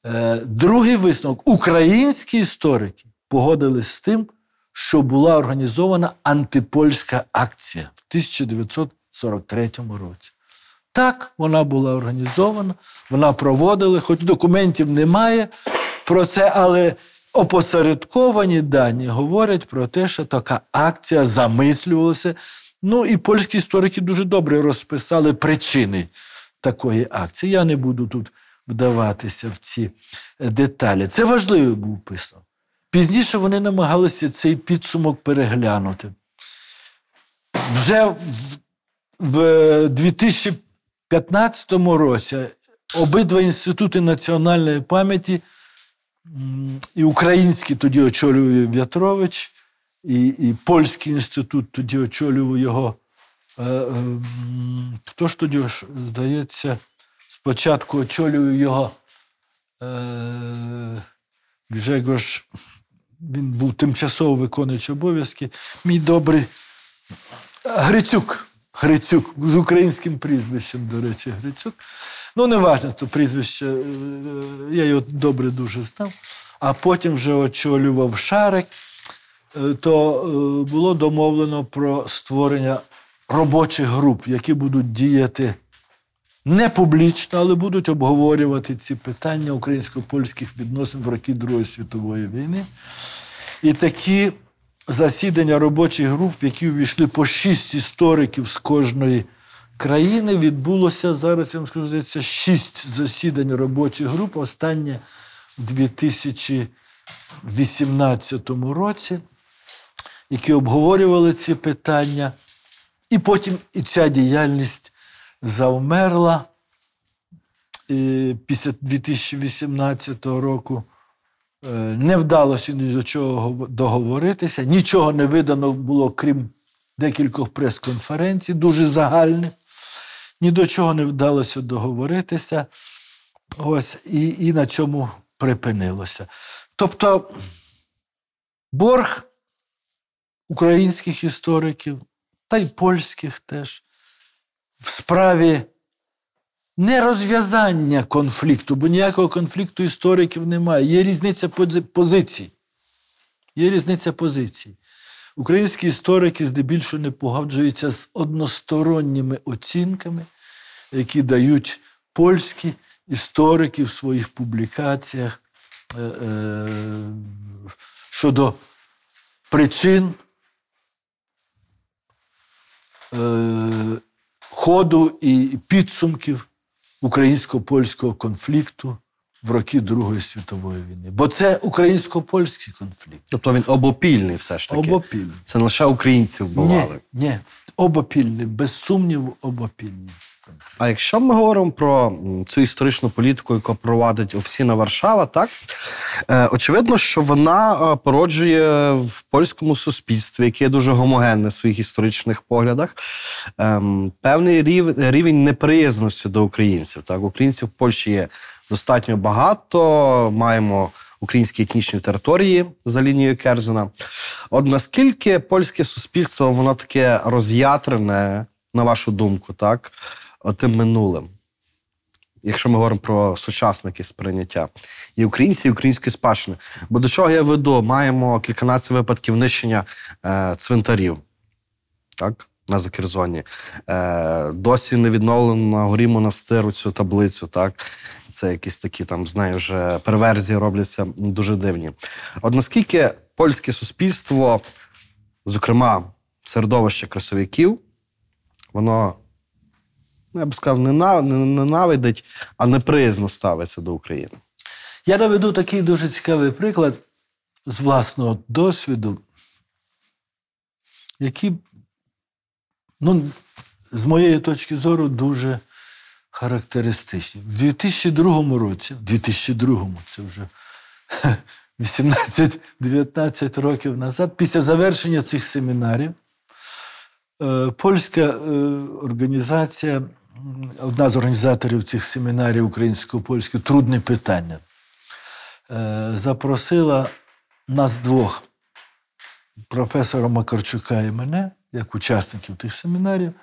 Е, другий висновок: українські історики погодились з тим, що була організована антипольська акція в 1943 році. Так, вона була організована, вона проводила, хоч документів немає про це, але опосередковані дані говорять про те, що така акція замислювалася. Ну і польські історики дуже добре розписали причини такої акції. Я не буду тут вдаватися в ці деталі. Це важливий був писав. Пізніше вони намагалися цей підсумок переглянути. Вже в, в 2015 році обидва інститути національної пам'яті і український тоді очолював В'ятрович, і, і польський інститут тоді очолював його. Е, е, Хто ж тоді, здається, спочатку очолював його е, Гжегош, він був тимчасово виконуючий обов'язки. Мій добрий Грицюк. Грицюк з українським прізвищем, до речі, Грицюк. Ну, не важливо, то прізвище, е, я його добре дуже знав. А потім вже очолював Шарик, то е, було домовлено про створення робочих груп, які будуть діяти не публічно, але будуть обговорювати ці питання українсько-польських відносин в роки Другої світової війни. І такі засідання робочих груп, в які увійшли по шість істориків з кожної країни, відбулося зараз, я вам скажу, здається, шість засідань робочих груп. Останнє в 2018 році, які обговорювали ці питання. І потім і ця діяльність завмерла. І після 2018 року е, не вдалося ні до чого договоритися. Нічого не видано було, крім декількох прес-конференцій, дуже загальних. Ні до чого не вдалося договоритися. Ось, і, і на цьому припинилося. Тобто борг українських істориків, та й польських теж, в справі не розв'язання конфлікту, бо ніякого конфлікту істориків немає. Є різниця позицій. Є різниця позицій. Українські історики здебільшого не погоджуються з односторонніми оцінками, які дають польські історики в своїх публікаціях е, е, щодо причин ходу і підсумків українсько-польського конфлікту в роки Другої світової війни. Бо це українсько-польський конфлікт. Тобто він обопільний все ж таки. Обопільний. Це не лише українців Ні, вбивали. ні, обопільний, без сумніву, обопільний. А якщо ми говоримо про цю історичну політику, яку провадить офіційна Варшава, так е, очевидно, що вона е, породжує в польському суспільстві, яке є дуже гомогенне в своїх історичних поглядах, ем, певний рівень неприязності до українців. Так, українців в Польщі є достатньо багато. Маємо українські етнічні території за лінією Керзена. От наскільки польське суспільство воно таке роз'ятрене, на вашу думку, так, тим минулим? Якщо ми говоримо про сучасники сприйняття і українці, і української спадщини. Бо до чого я веду? Маємо кільканадцять випадків нищення е, цвинтарів, так, на Закерзоні. Е, досі не відновлено на горі монастиру цю таблицю, так. Це якісь такі там, знаю, вже перверзії робляться дуже дивні. От наскільки польське суспільство, зокрема, середовище красовиків, воно, ну, я б сказав, не на- не ненавидить, а неприязно ставиться до України. Я наведу такий дуже цікавий приклад з власного досвіду, який, ну, з моєї точки зору, дуже характеристичний. В 2002 році, в 2002 це вже 18-19 років назад, після завершення цих семінарів, е, польська е, організація, одна з організаторів цих семінарів українсько-польських трудне питання, е, запросила нас двох, професора Макарчука і мене, як учасників тих семінарів,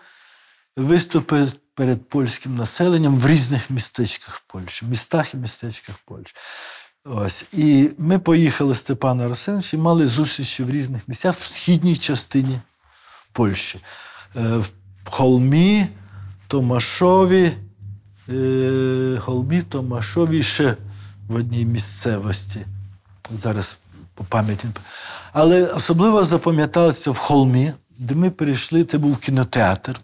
виступити перед польським населенням в різних містечках Польщі, містах і містечках Польщі. Ось. І ми поїхали Степана Арсеновича і мали зустрічі в різних місцях в східній частині Польщі. Е, В Холмі, Томашові, е, Холмі, Томашові, ще в одній місцевості. зараз по пам'яті. Але особливо запам'яталося в холмі, де ми перейшли, це був кінотеатр.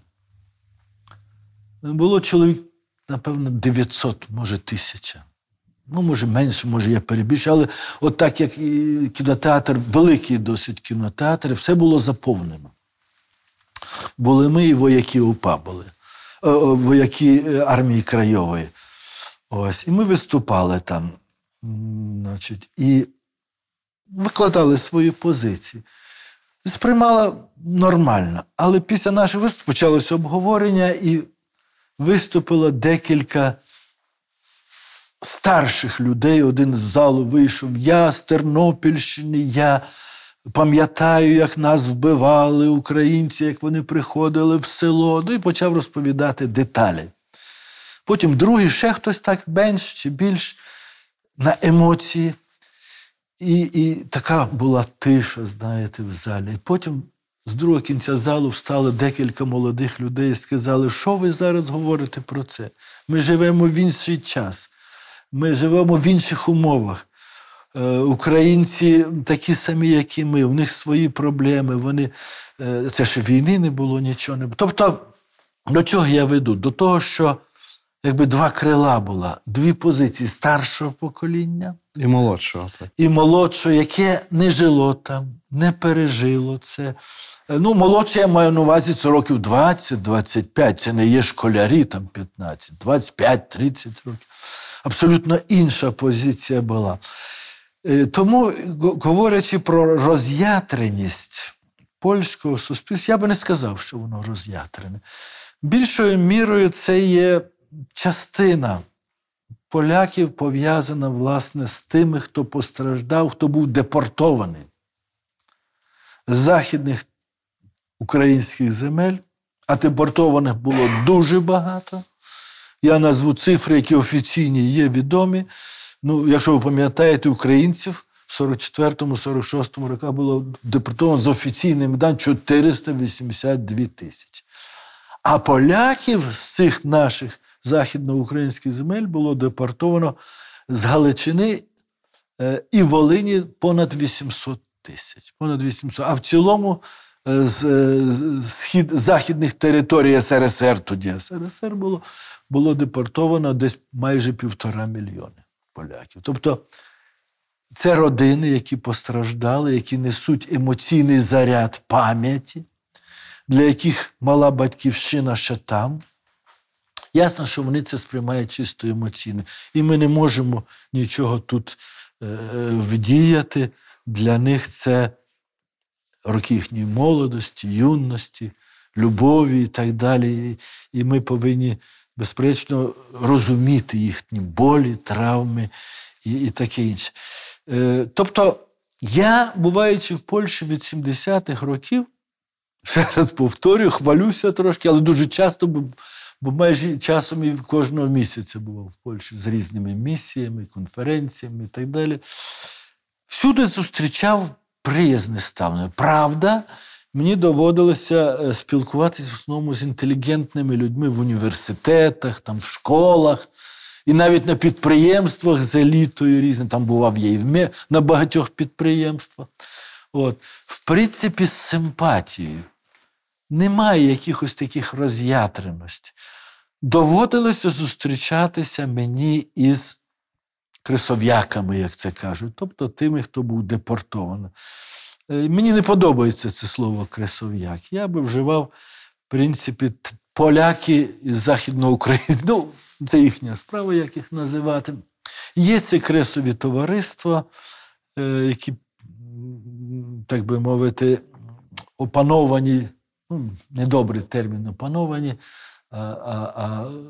Було чоловік, напевно, 900, може, тисяча. Ну, може, менше, може, я перебільшую, але от так як і кінотеатр, великий досить кінотеатр, все було заповнено. Були ми і вояки УПА були, вояки е, армії Крайової. Ось, І ми виступали там. Значить, І викладали свої позиції. Сприймала нормально. Але після нашого виступу почалося обговорення і виступило декілька старших людей. Один з залу вийшов. Я з Тернопільщини, я пам'ятаю, як нас вбивали українці, як вони приходили в село. Ну і почав розповідати деталі. Потім другий, ще хтось так менш чи більш на емоції. І і така була тиша, знаєте, в залі. І потім з другого кінця залу встали декілька молодих людей і сказали, що ви зараз говорите про це? Ми живемо в інший час, ми живемо в інших умовах. Е, українці такі самі, як і ми, у них свої проблеми. Вони, е, Це ж війни не було, нічого не було. Тобто, до чого я веду? До того, що якби два крила була, дві позиції старшого покоління і молодшого, так. і молодшого, яке не жило там, не пережило це. Ну, молодше я маю на увазі це років 20-25. Це не є школярі, там 15, 25-30 років. Абсолютно інша позиція була. Е, тому, говорячи про роз'ятреність польського суспільства, я би не сказав, що воно роз'ятрене. Більшою мірою це є частина поляків пов'язана власне з тими, хто постраждав, хто був депортований з західних українських земель, а депортованих було дуже багато. Я назву цифри, які офіційні є відомі. Ну, Якщо ви пам'ятаєте, українців в 44-46 роках було депортовано з офіційним даним 482 тисячі. А поляків з цих наших західноукраїнських земель було депортовано з Галичини е, і Волині понад 800 тисяч. Понад 800. А в цілому е, з схід, західних територій СРСР, тоді СРСР було, було депортовано десь майже півтора мільйони поляків. Тобто це родини, які постраждали, які несуть емоційний заряд пам'яті, для яких мала батьківщина ще там. Ясно, що вони це сприймають чисто емоційно. І ми не можемо нічого тут е, вдіяти. Для них це роки їхньої молодості, юності, любові і так далі. І ми повинні, безперечно, розуміти їхні болі, травми і і таке інше. Е, тобто, я, буваючи в Польщі від 70-х років, ще раз хвалюся трошки, але дуже часто бо майже часом і кожного місяця бував в Польщі з різними місіями, конференціями і так далі. Всюди зустрічав приязне ставлення. Правда, мені доводилося е, спілкуватися в основному з інтелігентними людьми в університетах, там, в школах. І навіть на підприємствах з елітою різним, там бував я і на багатьох підприємствах. От. В принципі, з симпатією немає якихось таких роз'ятреностей. Доводилося зустрічатися мені із крисов'яками, як це кажуть, тобто тими, хто був депортований. Е, мені не подобається це слово кресов'як. Я би вживав, в принципі, поляки із Західного України. Ну, це їхня справа, як їх називати. Є ці кресові товариства, е, які, так би мовити, опановані ну, недобрий термін опановані,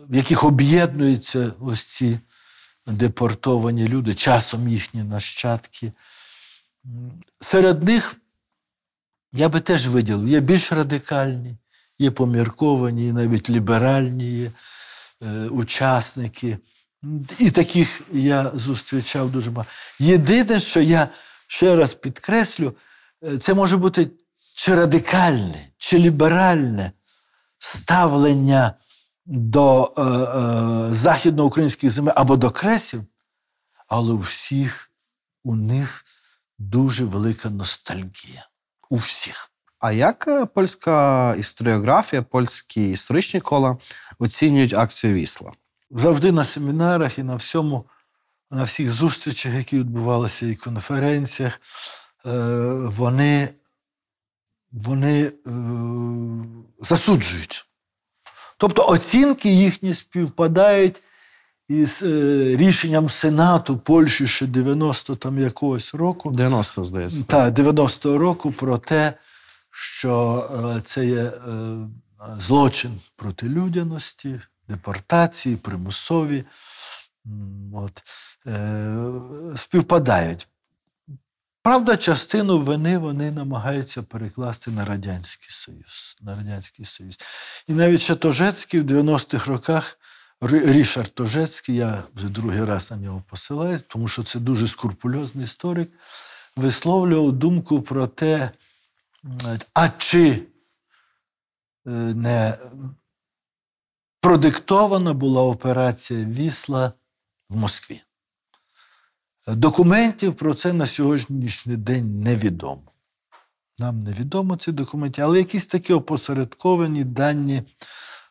в яких об'єднуються ось ці депортовані люди, часом їхні нащадки. Серед них я би теж виділив, є більш радикальні, є помірковані, навіть ліберальні є е, учасники. І таких я зустрічав дуже багато. Єдине, що я ще раз підкреслю, е, це може бути чи радикальне, чи ліберальне ставлення до е, е, західноукраїнських земель або до кресів, але у всіх у них дуже велика ностальгія. У всіх. А як е, польська історіографія, польські історичні кола оцінюють акцію Вісла? Завжди на семінарах і на всьому, на всіх зустрічах, які відбувалися, і конференціях, е, вони, вони е, засуджують. Тобто оцінки їхні співпадають із е, рішенням Сенату Польщі ще 90 там якогось року. 90, здається. Та 90-го року про те, що е, це є е, злочин проти людяності, депортації, примусові. От, е, співпадають. Правда, частину вини вони намагаються перекласти на Радянський Союз. На Радянський Союз. І навіть ще Тожецький в 90-х роках Рі- Рішард Тожецький, я вже другий раз на нього посилаюсь, тому що це дуже скрупульозний історик, висловлював думку про те, а чи е, не продиктована була операція Вісла в Москві. Документів про це на сьогоднішній день невідомо. Нам невідомо ці документи, але якісь такі опосередковані дані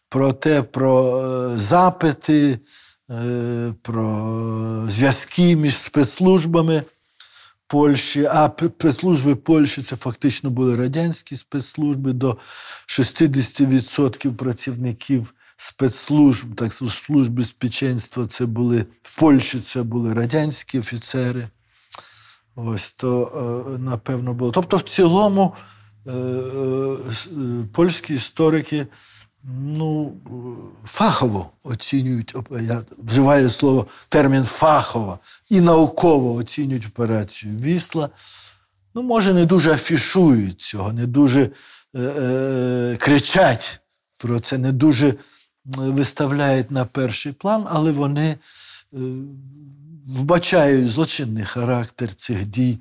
про те, про е, запити, е, про зв'язки між спецслужбами Польщі, а спецслужби Польщі це фактично були радянські спецслужби, до 60% працівників спецслужб, так служб безпеченства, це були в Польщі це були радянські офіцери. Ось то, е, напевно, було. Тобто, в цілому е, е, польські історики ну, фахово оцінюють, я вживаю слово термін фахово і науково оцінюють операцію Вісла. Ну, може, не дуже афішують цього, не дуже е, е, кричать про це, не дуже виставляють на перший план, але вони е, вбачають злочинний характер цих дій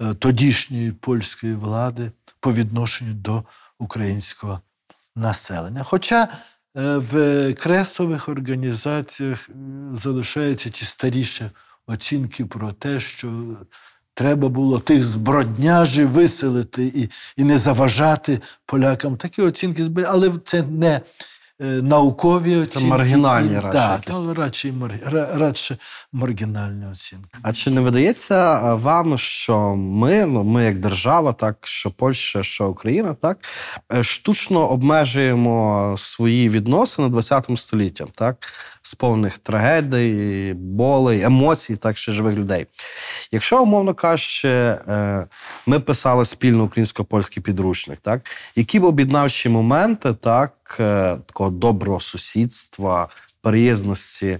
е, тодішньої польської влади по відношенню до українського населення. Хоча е, в кресових організаціях е, залишаються ті старіші оцінки про те, що треба було тих збродняжів виселити і, і не заважати полякам. Такі оцінки зберігали, але це не е, наукові оцінки. маргінальні І- радше Так, та, радше, радше маргінальні оцінки. А чи не видається е, вам, що ми, ну ми як держава, так що Польща, що Україна, так е, штучно обмежуємо свої відносини 20 століттям, так, з повних трагедій, болей, емоцій, так ще живих людей. Якщо, умовно кажучи, е, ми писали спільно українсько-польський підручник, так, які б об'єднавчі моменти так, е, такого доброго сусідства, приязності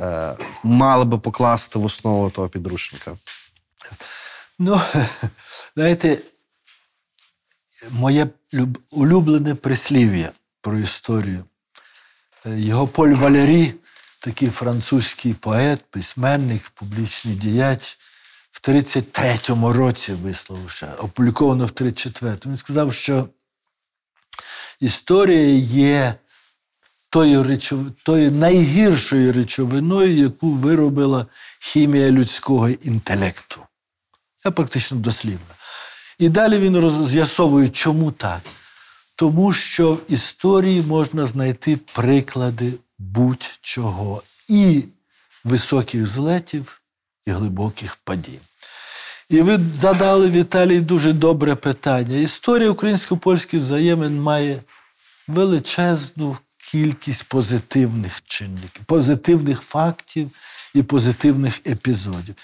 е, мали би покласти в основу того підручника. Ну, знаєте, моє улюблене прислів'я про історію. Його Поль Валері, такий французький поет, письменник, публічний діяч, в 33-му році висловив ще, опубліковано в 34-му. Він сказав, що історія є тою, речов... тою найгіршою речовиною, яку виробила хімія людського інтелекту. Це практично дослівно. І далі він роз- з'ясовує, чому так. Тому що в історії можна знайти приклади будь-чого і високих злетів, і глибоких падінь. І ви задали Віталій дуже добре питання. Історія українсько-польських взаємин має величезну кількість позитивних чинників, позитивних фактів і позитивних епізодів.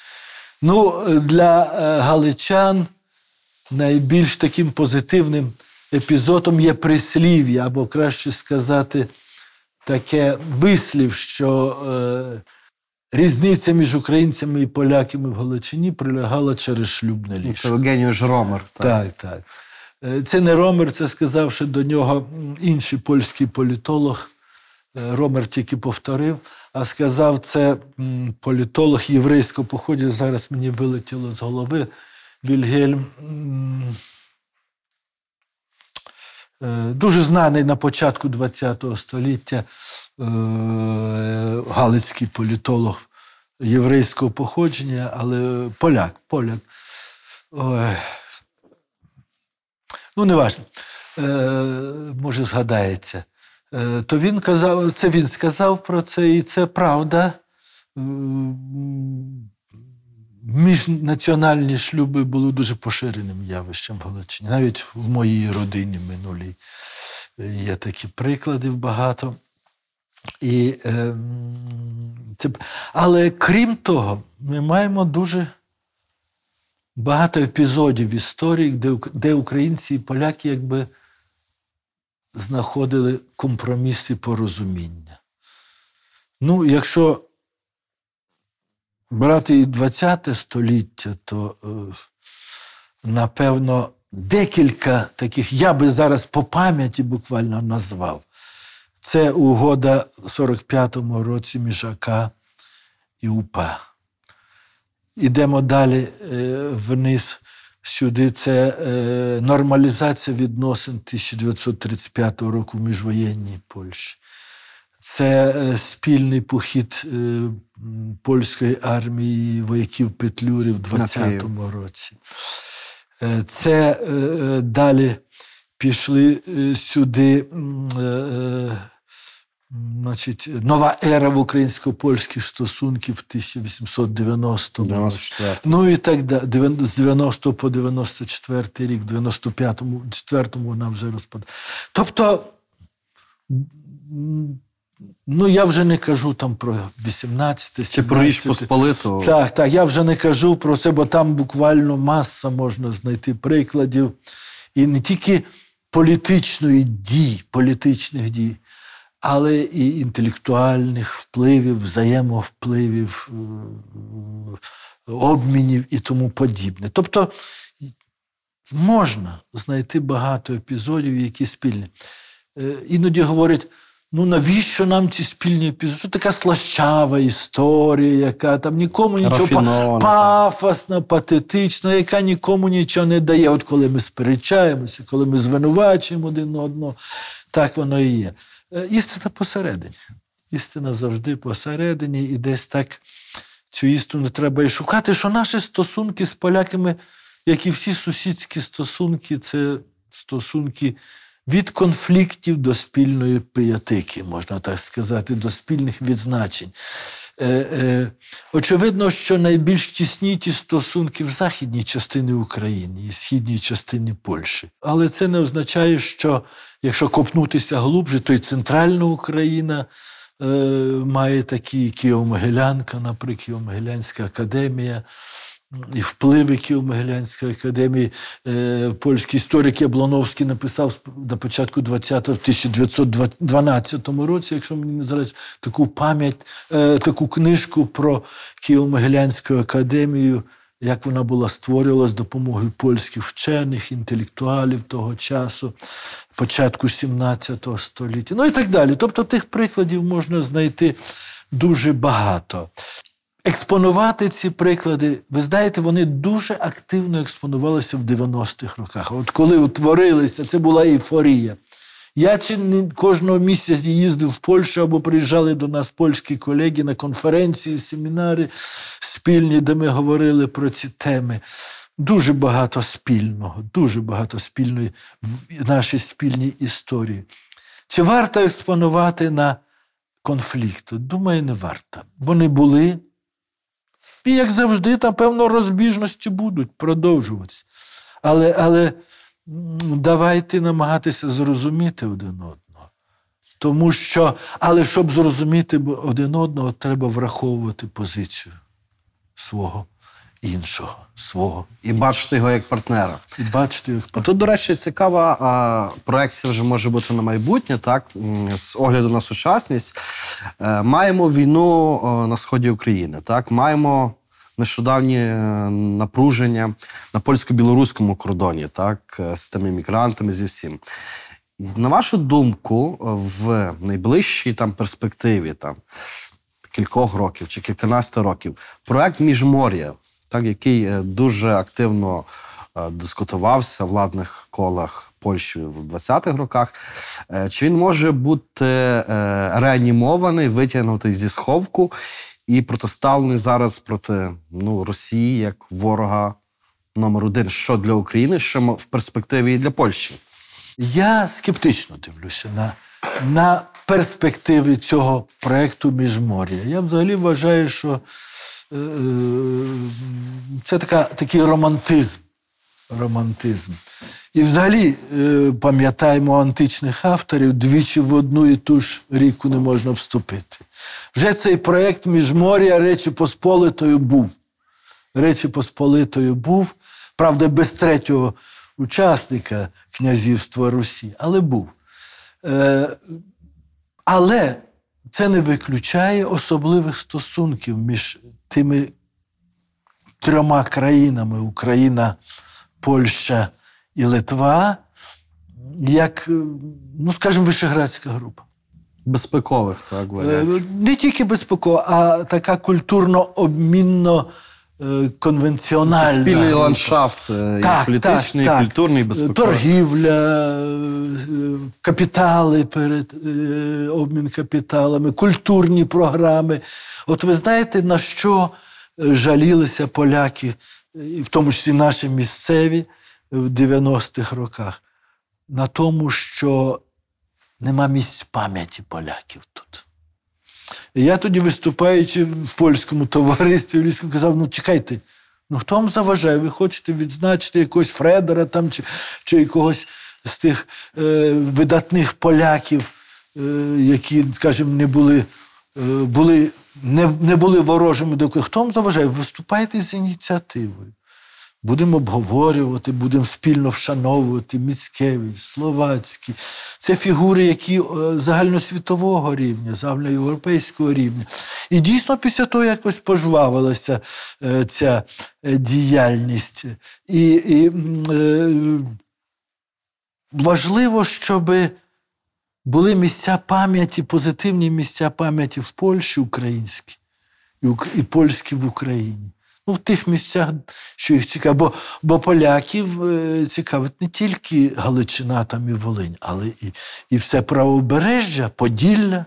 Ну, для е, галичан найбільш таким позитивним епізодом є прислів'я, або краще сказати, таке вислів, що е, різниця між українцями і поляками в Галичині прилягала через шлюбне Це ліжко. Евгенію Жромер. Так, так. Е, Це не Ромер, це сказав ще до нього інший польський політолог. Е, Ромер тільки повторив, а сказав це політолог єврейського походу. Зараз мені вилетіло з голови Вільгельм. Е, Дуже знаний на початку ХХ століття е, галицький політолог єврейського походження, але поляк, поляк. Ой. Ну, не важливо. Е, може, згадається. То він казав, це він сказав про це, і це правда. Е, міжнаціональні шлюби були дуже поширеним явищем в Галичині. Навіть в моїй родині минулій є такі приклади багато. І, е, Але крім того, ми маємо дуже багато епізодів в історії, де, де українці і поляки якби знаходили компроміс і порозуміння. Ну, якщо брати і ХХ століття, то е, напевно декілька таких, я би зараз по пам'яті буквально назвав. Це угода в 45-му році між АК і УПА. Ідемо далі е, вниз сюди. Це е, нормалізація відносин 1935 року в міжвоєнній Польщі. Це е, спільний похід польської армії вояків Петлюри в 20-му році. Це далі пішли сюди значить, нова ера в українсько-польських стосунків 1890 році. Ну і так далі. З 90 по 94 рік, в 95-му, 4-му вона вже розпадає. Тобто, ну я вже не кажу там про 18 17 Чи про Річ Посполиту. Так, так, я вже не кажу про це, бо там буквально маса можна знайти прикладів. І не тільки політичної дій, політичних дій але і інтелектуальних впливів, взаємовпливів, е, обмінів і тому подібне. Тобто можна знайти багато епізодів, які спільні. Е, іноді говорять, ну навіщо нам ці спільні епізоди? Це така слащава історія, яка там нікому нічого пафосна, патетична, яка нікому нічого не дає. От коли ми сперечаємося, коли ми звинувачуємо один одного, так воно і є. Е, істина посередині. Істина завжди посередині, і десь так цю істину треба і шукати, що наші стосунки з поляками, як і всі сусідські стосунки, це стосунки від конфліктів до спільної пиятики, можна так сказати, до спільних відзначень. Е, е, Очевидно, що найбільш тісні ті стосунки в західній частині України і східній частині Польщі. Але це не означає, що якщо копнутися глубже, то й центральна Україна е, має такі Києво-Могилянка, наприклад, Києво-Могилянська академія. І впливи Києво-Могилянської академії е, польський історик Яблоновський написав на початку 20-го, 1912 році, якщо мені не зараз таку пам'ять, е, таку книжку про Києво-Могилянську академію як вона була створювала з допомогою польських вчених, інтелектуалів того часу, початку 17 століття, ну і так далі. Тобто тих прикладів можна знайти дуже багато. Експонувати ці приклади, ви знаєте, вони дуже активно експонувалися в 90-х роках. От коли утворилися, це була ейфорія. Я чи не кожного місяця їздив в Польщу або приїжджали до нас польські колеги на конференції, семінари спільні, де ми говорили про ці теми. Дуже багато спільного, дуже багато спільної в нашій спільній історії. Чи варто експонувати на конфлікти? Думаю, не варто. Вони були. І, як завжди, там, певно, розбіжності будуть продовжуватися. Але, але давайте намагатися зрозуміти один одного. Тому що, але щоб зрозуміти один одного, треба враховувати позицію свого іншого, свого. І бачити його як партнера. І бачити його як партнера. Тут, до речі, цікава а, проекція вже може бути на майбутнє, так, з огляду на сучасність. Е, маємо війну на сході України, так, маємо нещодавні е, напруження на польсько-білоруському кордоні, так, е, з тими мігрантами, зі всім. На вашу думку, в найближчій там перспективі там, кількох років чи кільканадцять років проект Міжмор'я, так, який е, дуже активно дискутувався в владних колах Польщі в 20-х роках, чи він може бути реанімований, витягнутий зі сховку і протиставлений зараз проти ну, Росії як ворога номер один, що для України, що в перспективі і для Польщі. Я скептично дивлюся на на перспективи цього проєкту Міжмор'я. Я взагалі вважаю, що е, це така, такий романтизм. романтизм. І взагалі е, пам'ятаємо античних авторів, двічі в одну і ту ж ріку не можна вступити. Вже цей проєкт Міжмор'я Речі Посполитою був. Речі Посполитою був, правда, без третього учасника князівства Русі, але був. Е, але це не виключає особливих стосунків між тими трьома країнами Україна, Польща і Литва, як, ну, скажімо, Вишеградська група. Безпекових, так, говорять. Не тільки безпекова, а така культурно-обмінно е, конвенціональна. Спільний ландшафт е, і політичний, і культурний, і безпековий. Торгівля, е, капітали перед е, обмін капіталами, культурні програми. От ви знаєте, на що е, жалілися поляки, в тому числі наші місцеві в 90-х роках? На тому, що нема місць пам'яті поляків тут. Я тоді, виступаючи в польському товаристві, в Львівському, казав: ну чекайте, ну хто вам заважає? Ви хочете відзначити якогось Фредера там, чи, чи якогось з тих е, видатних поляків, е, які, скажімо, не були, е, були, не, не були ворожими до кого. Хто вам заважає? Виступайте з ініціативою. Будемо обговорювати, будемо спільно вшановувати Міцкевич, Словацький. Це фігури, які е, загальносвітового рівня, загальноєвропейського рівня. І дійсно після того якось пожвавилася е, ця е, діяльність. І, і важливо, щоб були місця пам'яті, позитивні місця пам'яті в Польщі українські і польські в Україні. В тих місцях, що їх цікавить. Бо, бо поляків е, цікавить не тільки Галичина там і Волинь, але і, і все правобережжя, Поділля.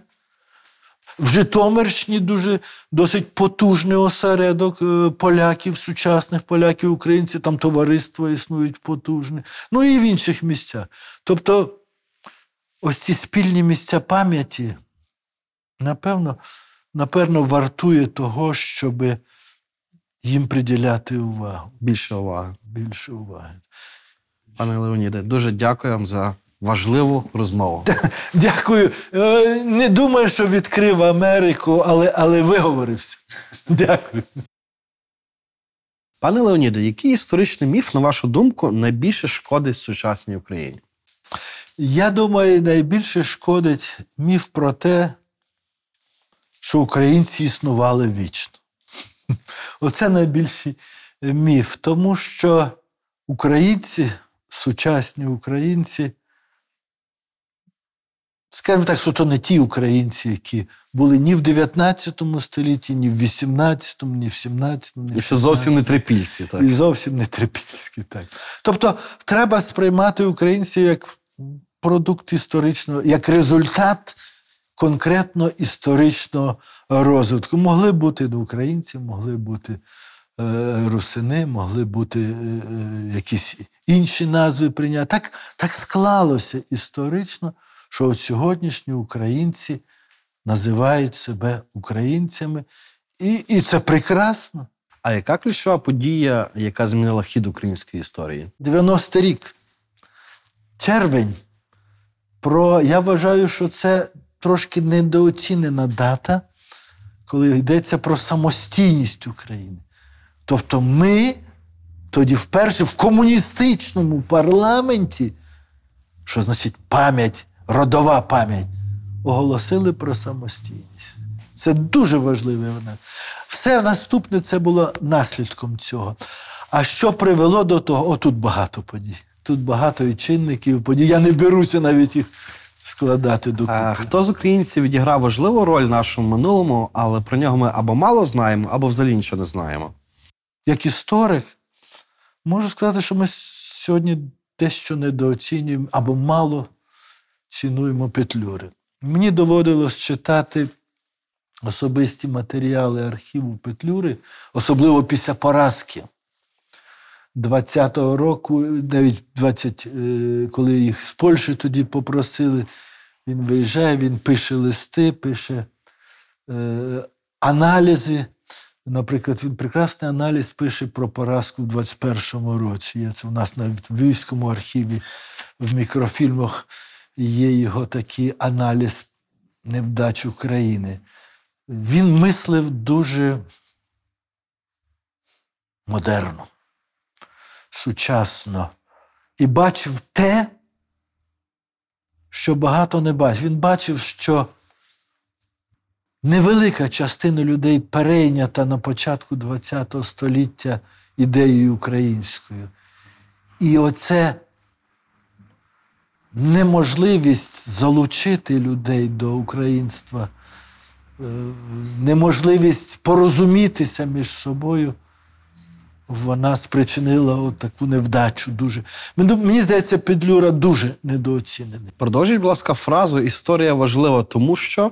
В Житомирщині дуже досить потужний осередок е, поляків, сучасних поляків, українців, там товариства існують потужні. Ну і в інших місцях. Тобто, ось ці спільні місця пам'яті, напевно, напевно, вартує того, щоб їм приділяти увагу, Більше уваги. більше уваги. Пане Леоніде, дуже дякую вам за важливу розмову. Дякую. Е, Не думаю, що відкрив Америку, але, але виговорився. Дякую. Пане Леоніде, який історичний міф, на вашу думку, найбільше шкодить сучасній Україні? Я думаю, найбільше шкодить міф про те, що українці існували вічно. Оце найбільший міф, тому що українці, сучасні українці, скажімо так, що то не ті українці, які були ні в 19 столітті, ні в 18, ні в 17, ні в І це зовсім не трипільці, так? І зовсім не трипільські. Так. Тобто треба сприймати українців як продукт історичного, як результат конкретно історичного розвитку. Могли бути українці, могли бути е, русини, могли бути е, е, якісь інші назви прийняти. Так, так склалося історично, що от сьогоднішні українці називають себе українцями, і, і це прекрасно. А яка ключова подія, яка змінила хід української історії? 90-й рік. Червень. Про, я вважаю, що це трошки недооцінена дата, коли йдеться про самостійність України. Тобто ми тоді вперше в комуністичному парламенті, що значить пам'ять, родова пам'ять, оголосили про самостійність. Це дуже важливий момент. Все наступне це було наслідком цього. А що привело до того? О, тут багато подій. Тут багато і чинників, подій. Я не беруся навіть їх складати докупи. А, хто з українців відіграв важливу роль в нашому минулому, але про нього ми або мало знаємо, або взагалі нічого не знаємо. Як історик, можу сказати, що ми сьогодні дещо недооцінюємо або мало цінуємо Петлюри. Мені доводилось читати особисті матеріали архіву Петлюри, особливо після поразки 20-го року, навіть 20, е, коли їх з Польщі тоді попросили, він виїжджає, він пише листи, пише е, аналізи. Наприклад, він прекрасний аналіз пише про поразку в 21-му році. Є це у нас навіть в Львівському архіві в мікрофільмах є його такий аналіз невдач України. Він мислив дуже модерно, сучасно і бачив те, що багато не бачив. Він бачив, що невелика частина людей перейнята на початку ХХ століття ідеєю українською. І оце неможливість залучити людей до українства, е, неможливість порозумітися між собою, вона спричинила от таку невдачу. Дуже. Мені здається, Петлюра дуже недооцінений. Продовжіть, будь ласка, фразу Історія важлива, тому що.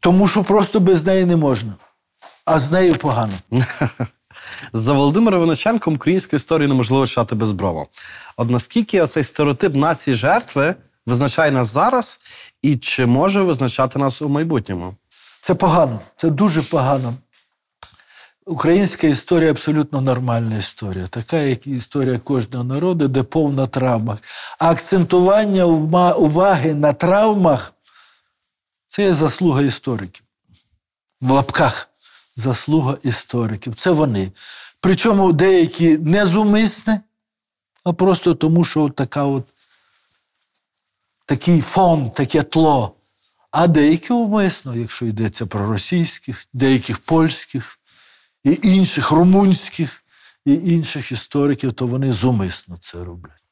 Тому що просто без неї не можна, а з нею погано. За Володимиром Виниченком українську історію неможливо читати безброво. От наскільки оцей стереотип нації жертви визначає нас зараз, і чи може визначати нас у майбутньому? Це погано, це дуже погано. Українська історія абсолютно нормальна історія, така, як історія кожного народу, де повна травмах. А акцентування уваги на травмах це є заслуга істориків. В лапках заслуга істориків. Це вони. Причому деякі не зумисне, а просто тому, що така от, такий фон, таке тло. А деякі умисно, якщо йдеться про російських, деяких польських і інших румунських, і інших істориків, то вони зумисно це роблять.